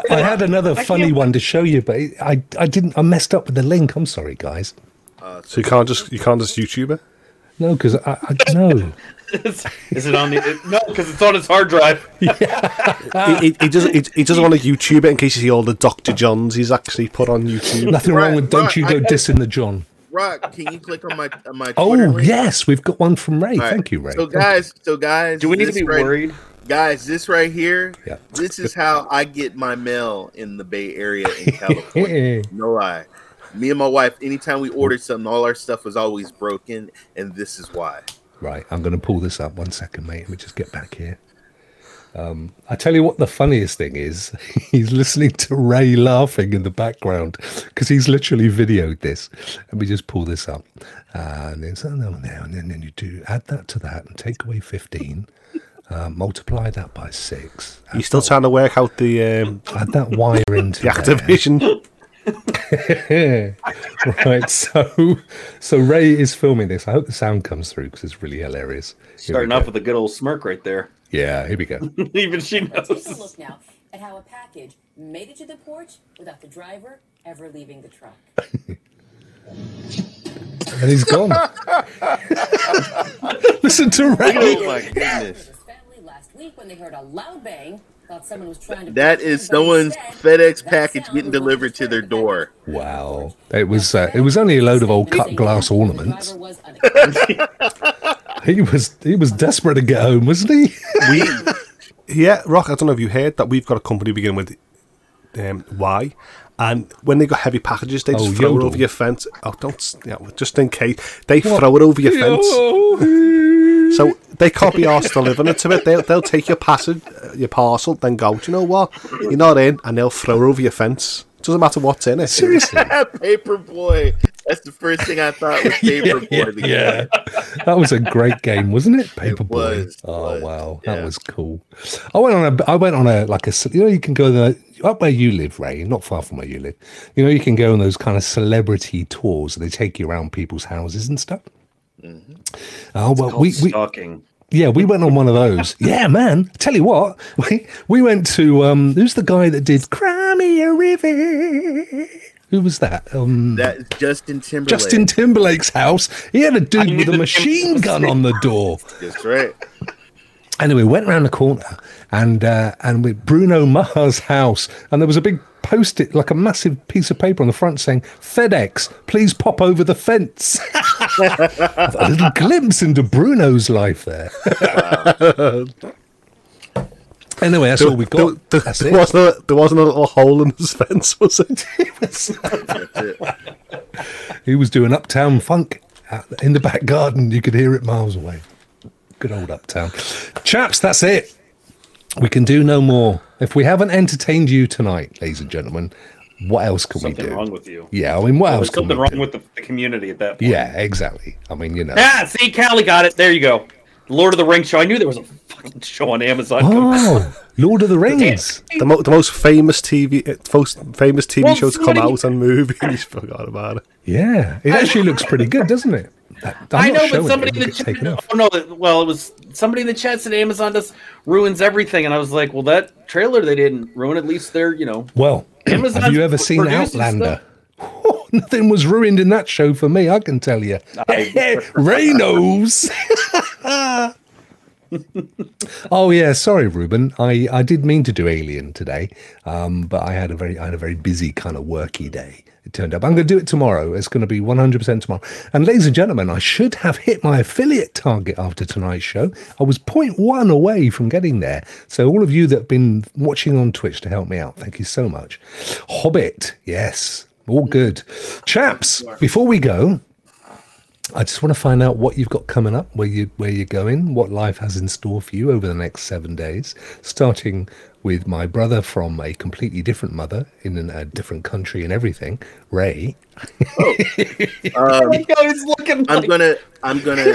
I had another funny one to show you, but I I didn't. I messed up with the link. I'm sorry, guys. Uh, so you can't just you can't just YouTube it. No, because I, I no. Is, is it on the? It, no, because it's on his hard drive. he, he, he doesn't he, he doesn't want to YouTube it in case you see all the Dr. Johns he's actually put on YouTube. Nothing wrong with don't right, you go got- dissing the John. Rock, can you click on my on my oh, Twitter Oh link? yes, we've got one from Ray. All right. Thank you, Ray. So guys, so guys, Do we need to be right- worried? Guys, this right here, Yeah. this is how I get my mail in the Bay Area in California. no lie. Me and my wife, anytime we ordered something, all our stuff was always broken, and this is why. Right, I'm going to pull this up. One second, mate. Let me just get back here. Um, I tell you what, the funniest thing is he's listening to Ray laughing in the background because he's literally videoed this. Let me just pull this up. Uh, and then, so no, no, and then, then you do add that to that and take away 15, uh, multiply that by six. He's still trying to work out the um, Add that wire into the activation. right, so so Ray is filming this. I hope the sound comes through because it's really hilarious. Here we Starting go. off with a good old smirk right there. yeah, here we go. Even she knows. Take a knows. look now at how a package made it to the porch without the driver ever leaving the truck. and he's gone. Listen to Ray. Oh my goodness. Family last week when they heard a loud bang, thought someone was trying to. That break is in, but someone's instead, FedEx package getting delivered to their door. Wow, it was uh, it was only a load of old cut glass ornaments. The driver was unaccounted. He was he was desperate to get home, wasn't he? We, yeah, Rock. I don't know if you heard that we've got a company beginning with um, Y, and when they got heavy packages, they just Oh, throw it over your fence. Oh, don't yeah, just in case they throw it over your fence. So they can't be asked delivering it to it. They'll, they'll take your passage, uh, your parcel, then go. Do you know what? You're not in, and they'll throw it over your fence. Doesn't matter what's in it. Seriously. Paperboy. That's the first thing I thought was Paperboy. the yeah, that was a great game, wasn't it? It Paperboy. was, Oh was, wow, yeah. that was cool. I went on a I went on a like a you know you can go there up where you live, Ray, not far from where you live. You know you can go on those kind of celebrity tours. They take you around people's houses and stuff. Mm-hmm. Oh well, Called we, we stalking. yeah, we went on one of those. Yeah, man. Tell you what, we we went to um. Who's the guy that did "Cry Me a River"? Who was that? Um, That's Justin Timberlake. Justin Timberlake's house. He had a dude with a machine gun on the door. That's right. Anyway, went round the corner and uh, and with Bruno Mars' house, and there was a big post-it, like a massive piece of paper on the front saying FedEx, please pop over the fence. a little glimpse into Bruno's life there. anyway, that's all we There, got. there- That's there it. wasn't a, there wasn't a little hole in his fence, was it? That's it. He was doing Uptown Funk in the back garden. You could hear it miles away. Good old Uptown. Chaps, that's it. We can do no more. If we haven't entertained you tonight, ladies and gentlemen, what else can Something we do? wrong with you. Yeah, I mean, what else There's can something we wrong do? with the, the community at that point. yeah, exactly. I mean, you know. Ah, see, Callie got it. There you go. Lord of the Rings show. I knew there was a fucking show on Amazon. Oh, Lord of the Rings. The, mo- the most famous TV, uh, most famous TV Well, show to come out and movie. you forgot about it. Yeah, it actually looks pretty good, doesn't it? I'm I know, but somebody in the chat. Oh no! Well, it was somebody in the chat said Amazon just ruins everything, and I was like, well, that trailer they didn't ruin. At least they're you know. Well, have you ever seen Outlander? nothing was ruined in that show for me, I can tell you. Ray knows. oh yeah, sorry, Ruben. I, I did mean to do Alien today, um, but I had a very I had a very busy kind of worky day. It turned up. I'm going to do it tomorrow. It's going to be 100% tomorrow. And ladies and gentlemen, I should have hit my affiliate target after tonight's show. I was 0.1 away from getting there. So all of you that have been watching on Twitch to help me out, thank you so much. Hobbit, yes, all good. Chaps, before we go, I just want to find out what you've got coming up, where you where you're going, what life has in store for you over the next seven days. Starting with my brother from a completely different mother in an- a different country and everything, Ray. Um, Like, I was looking. I'm like- gonna I'm gonna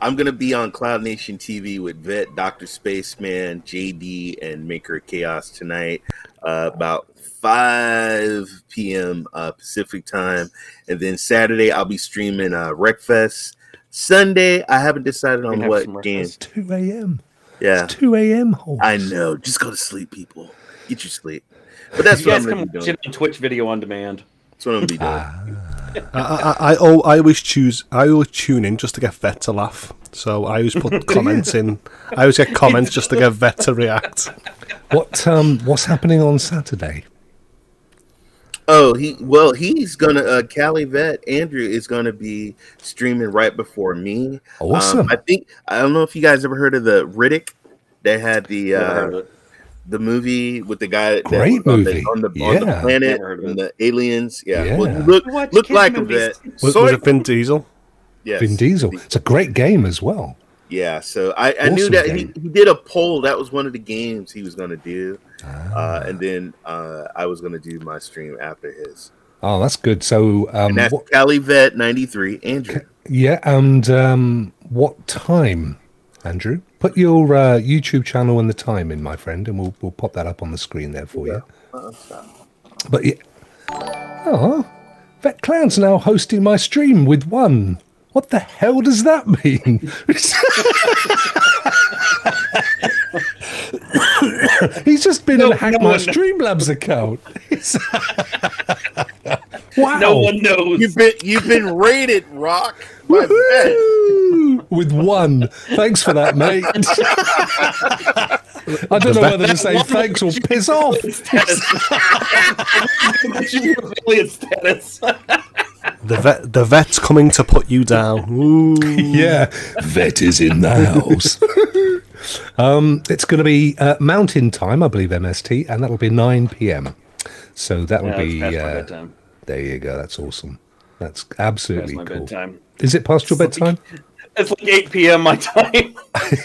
I'm gonna be on Cloud Nation TV with Vet, Doctor Spaceman, JD, and Maker of Chaos tonight, uh, about 5 p.m. Uh, Pacific time, and then Saturday I'll be streaming uh, Wreckfest. Sunday I haven't decided on what some game. 2 a.m. Yeah, It's 2 a.m. Holt. I know. Just go to sleep, people. Get your sleep. But that's you what guys I'm can gonna be watch doing. it on Twitch video on demand. That's what I'm gonna be doing. I, I, I, oh, I always choose. I always tune in just to get Vet to laugh. So I always put comments in. I always get comments just to get Vet to react. What um what's happening on Saturday? Oh, he well, he's gonna uh Cali Vet Andrew is gonna be streaming right before me. Awesome. Um, I think I don't know if you guys ever heard of the Riddick. They had the uh the movie with the guy that Great was on movie. the, on the on the Yeah. planet Never heard and the aliens. Yeah, Yeah. Well, look look like a movies. vet. Was, So was it- it Vin Diesel? yes. Vin Diesel. It's a great game as well. Yeah, so I, I knew that he, he did a poll. That was one of the games he was gonna do, Ah. uh, and then uh, I was gonna do my stream after his. Oh, that's good. So um And that's what, Cali Vet ninety three. Andrew. yeah, and um what time, Andrew? Put your uh, YouTube channel and the time in, my friend, and we'll we'll pop that up on the screen there for you. But yeah. Oh, Vet Clown's now hosting my stream with one. What the hell does that mean? He's just been No- and hacked no my one- Streamlabs account. wow. No one knows. You've been you've been rated, Rock. by Vet. Woo! With one. Thanks for that, mate. I don't know whether to say thanks or piss off. affiliate status. The vet, the vet's coming to put you down. Ooh. yeah, vet is in the house. Um, it's going to be uh, mountain time, I believe, MST, and that'll be 9 p.m. So that'll Yeah, be. past my Uh, bedtime. there you go. That's awesome. That's That's absolutely my cool. bedtime. Is it past your bedtime? It's like 8 p.m. my time.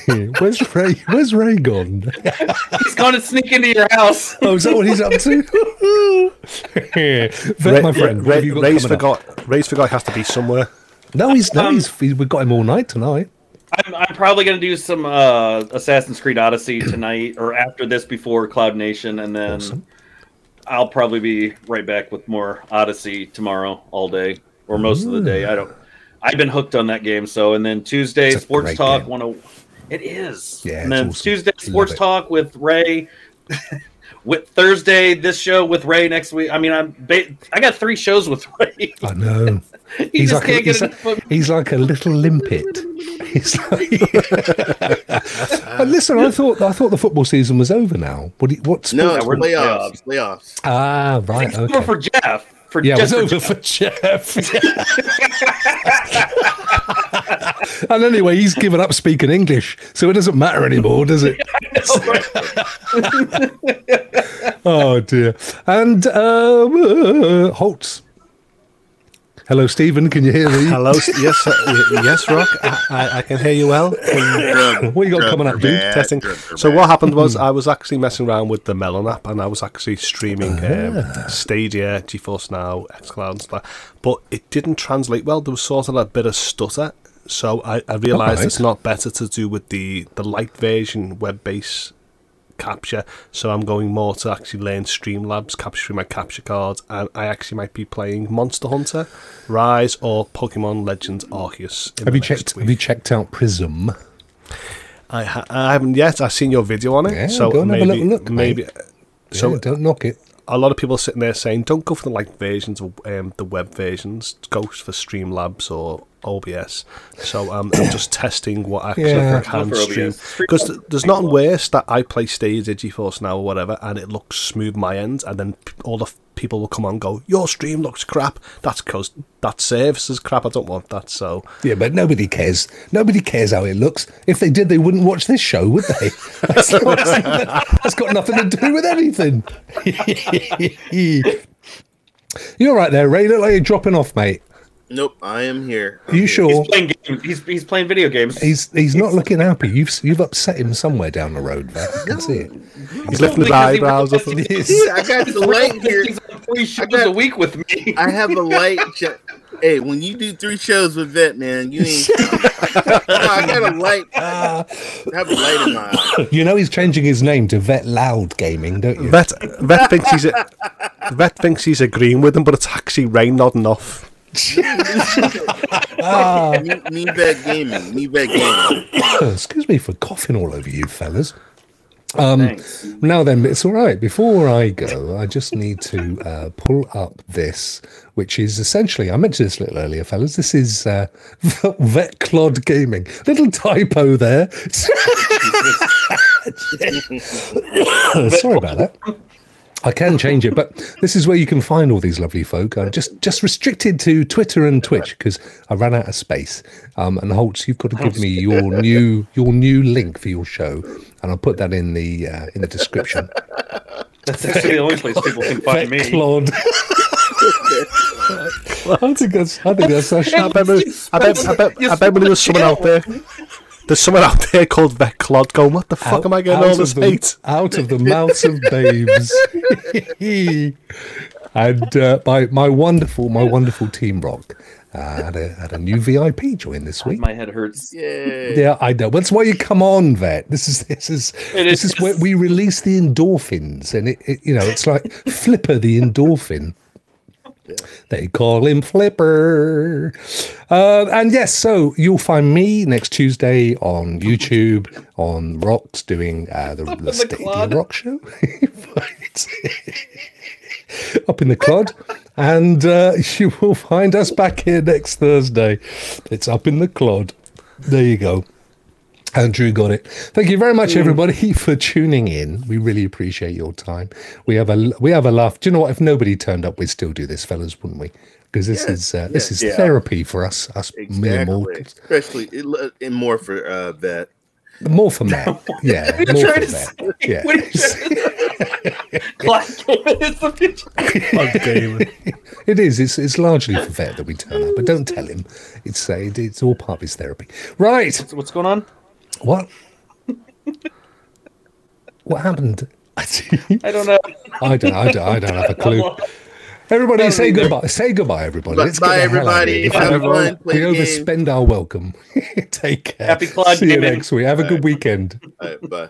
Where's Ray? Where's Ray gone? He's going to sneak into your house. Oh, is that what he's up to? Vet, my friend, what Ray, have you got Ray's coming up? forgot. Ray's forgot he has to be somewhere. No, he's no, Um, he's, he's we've got him all night tonight. I'm, I'm probably going to do some uh, Assassin's Creed Odyssey tonight or after this before Cloud Nation, and then Awesome. I'll probably be right back with more Odyssey tomorrow all day or most of the day. I don't. I've been hooked on that game. So and then Tuesday Sports Talk one oh. It is. Yeah, And then awesome. Tuesday Sports. Talk with Ray. with Thursday this show with Ray next week. I mean, I'm ba- I got three shows with Ray. I know. he He's just like, a, can't he's, get like, enough he's like a little limpet. He's like, Uh, listen, I thought I thought the football season was over now. What? you- What's No, it's we're in the playoffs. Playoffs. ah right? It's Okay. over for Jeff. For yeah, it was just for over Jeff. for Jeff. and anyway, he's given up speaking English, so it doesn't matter anymore, does it? oh dear. And um, uh, Holtz. Hello, Stephen. Can you hear me? Hello, yes, uh, yes, Rock. I, I, I can hear you well. What you got coming up, dude? Testing. So what happened was I was actually messing around with the Melon app, and I was actually streaming um, Stadia, GeForce Now, XCloud, and stuff. But it didn't translate well. There was sort of a bit of stutter So I, I realised Alright. it's not better to do with the, the light version web based capture. So I'm going more to actually learn Streamlabs, capturing my capture cards, and I actually might be playing Monster Hunter, Rise, or Pokemon Legends Arceus. Have you checked? week. Have you checked out Prism? I, ha- I haven't yet. I've seen your video on it. Yeah, so go and have a maybe, little look, mate. So So don't knock it. A lot of people sitting there saying, "Don't go for the light versions of um, the web versions. Go for Streamlabs or OBS." So um, I'm just testing what actually Yeah. I can Go for stream because th- there's nothing worse that I play Stadia GeForce now or whatever, and it looks smooth my end, and then all the f- people will come on and go, "Your stream looks crap." That's because that service is crap. I don't want that. So Yeah, but nobody cares. Nobody cares how it looks. If they did, they wouldn't watch this show, would they? That's, that's got nothing to do with anything. You're right there, Ray. Look like you're dropping off, mate. Nope, I am here. Are you sure? He's playing games. He's, he's playing video games. He's he's not looking happy. You've you've upset him somewhere down the road. Vet. I can see it. he's lifting his Because eyebrows up. realizes Dude, I got the light here. He's on three shows got- a week with me. I have a light. Sh- hey, when you do three shows with Vet, man, you ain't. I got a light. I have a light in my eye. You know he's changing his name to Vet Loud Gaming, don't you? Vet, Vet thinks he's a, Vet thinks he's agreeing with him, but it's actually rain nodding off. Me, me Vet Gaming. Me Vet Gaming. Excuse me for coughing all over you, fellas. Um, Thanks. Now then, it's all right. Before I go, I just need to uh, pull up this, which is essentially, I mentioned this a little earlier, fellas. This is uh, Vet Clod Gaming. Little typo there. Sorry about that. I can change it, but this is where you can find all these lovely folk. I'm just just restricted to Twitter and Twitch because I ran out of space. Um, and Holtz, you've got to give me your new your new link for your show, and I'll put that in the uh, in the description. That's actually the only place people can find Vet me. Claude. I think that's I think that's I actually bet, we- I bet, I bet, I bet when there was someone out there, there's someone out there called Vet Clod going, what the fuck am I getting all this of the, hate? out of the mouths of babes. and uh, my my wonderful my wonderful team rock uh, had a had a new VIP join this week. My head hurts. Yeah. Yeah, I know. That's why you come on, vet. This is this is It this is is where we release the endorphins, and it, it you know it's like Flipper the endorphin. They call him Flipper. Uh, and yes, so you'll find me next Tuesday on YouTube on Rocks doing uh, the, the clod. Rock Show. Up in the clod. And uh, you will find us back here next Thursday. It's up in the clod. There you go. Andrew got it. Thank you very much, everybody, for tuning in. We really appreciate your time. We have a we have a laugh. Do you know what? If nobody turned up, we'd still do this, fellas, wouldn't we? Because this is uh, this is Yeah. therapy for us, us mere Exactly. mortals. Especially it, and more for uh, Vet. More for Matt. Yeah, What are more for trying Matt. say? Yeah. What are you to say? Class is the future. it is. It's it's largely for Vet that we turn up, but don't tell him. It's uh, it's all part of his therapy. Right. So what's going on? What? what happened? I don't know. I don't, I don't, I don't have a clue. Everybody, don't say either. goodbye. Say goodbye, everybody. Bye- Let's get bye, the hell out everybody. here. Have We- fun. We overspend our welcome. Take care. Happy cloud See you next week. Have a good weekend. All right, bye.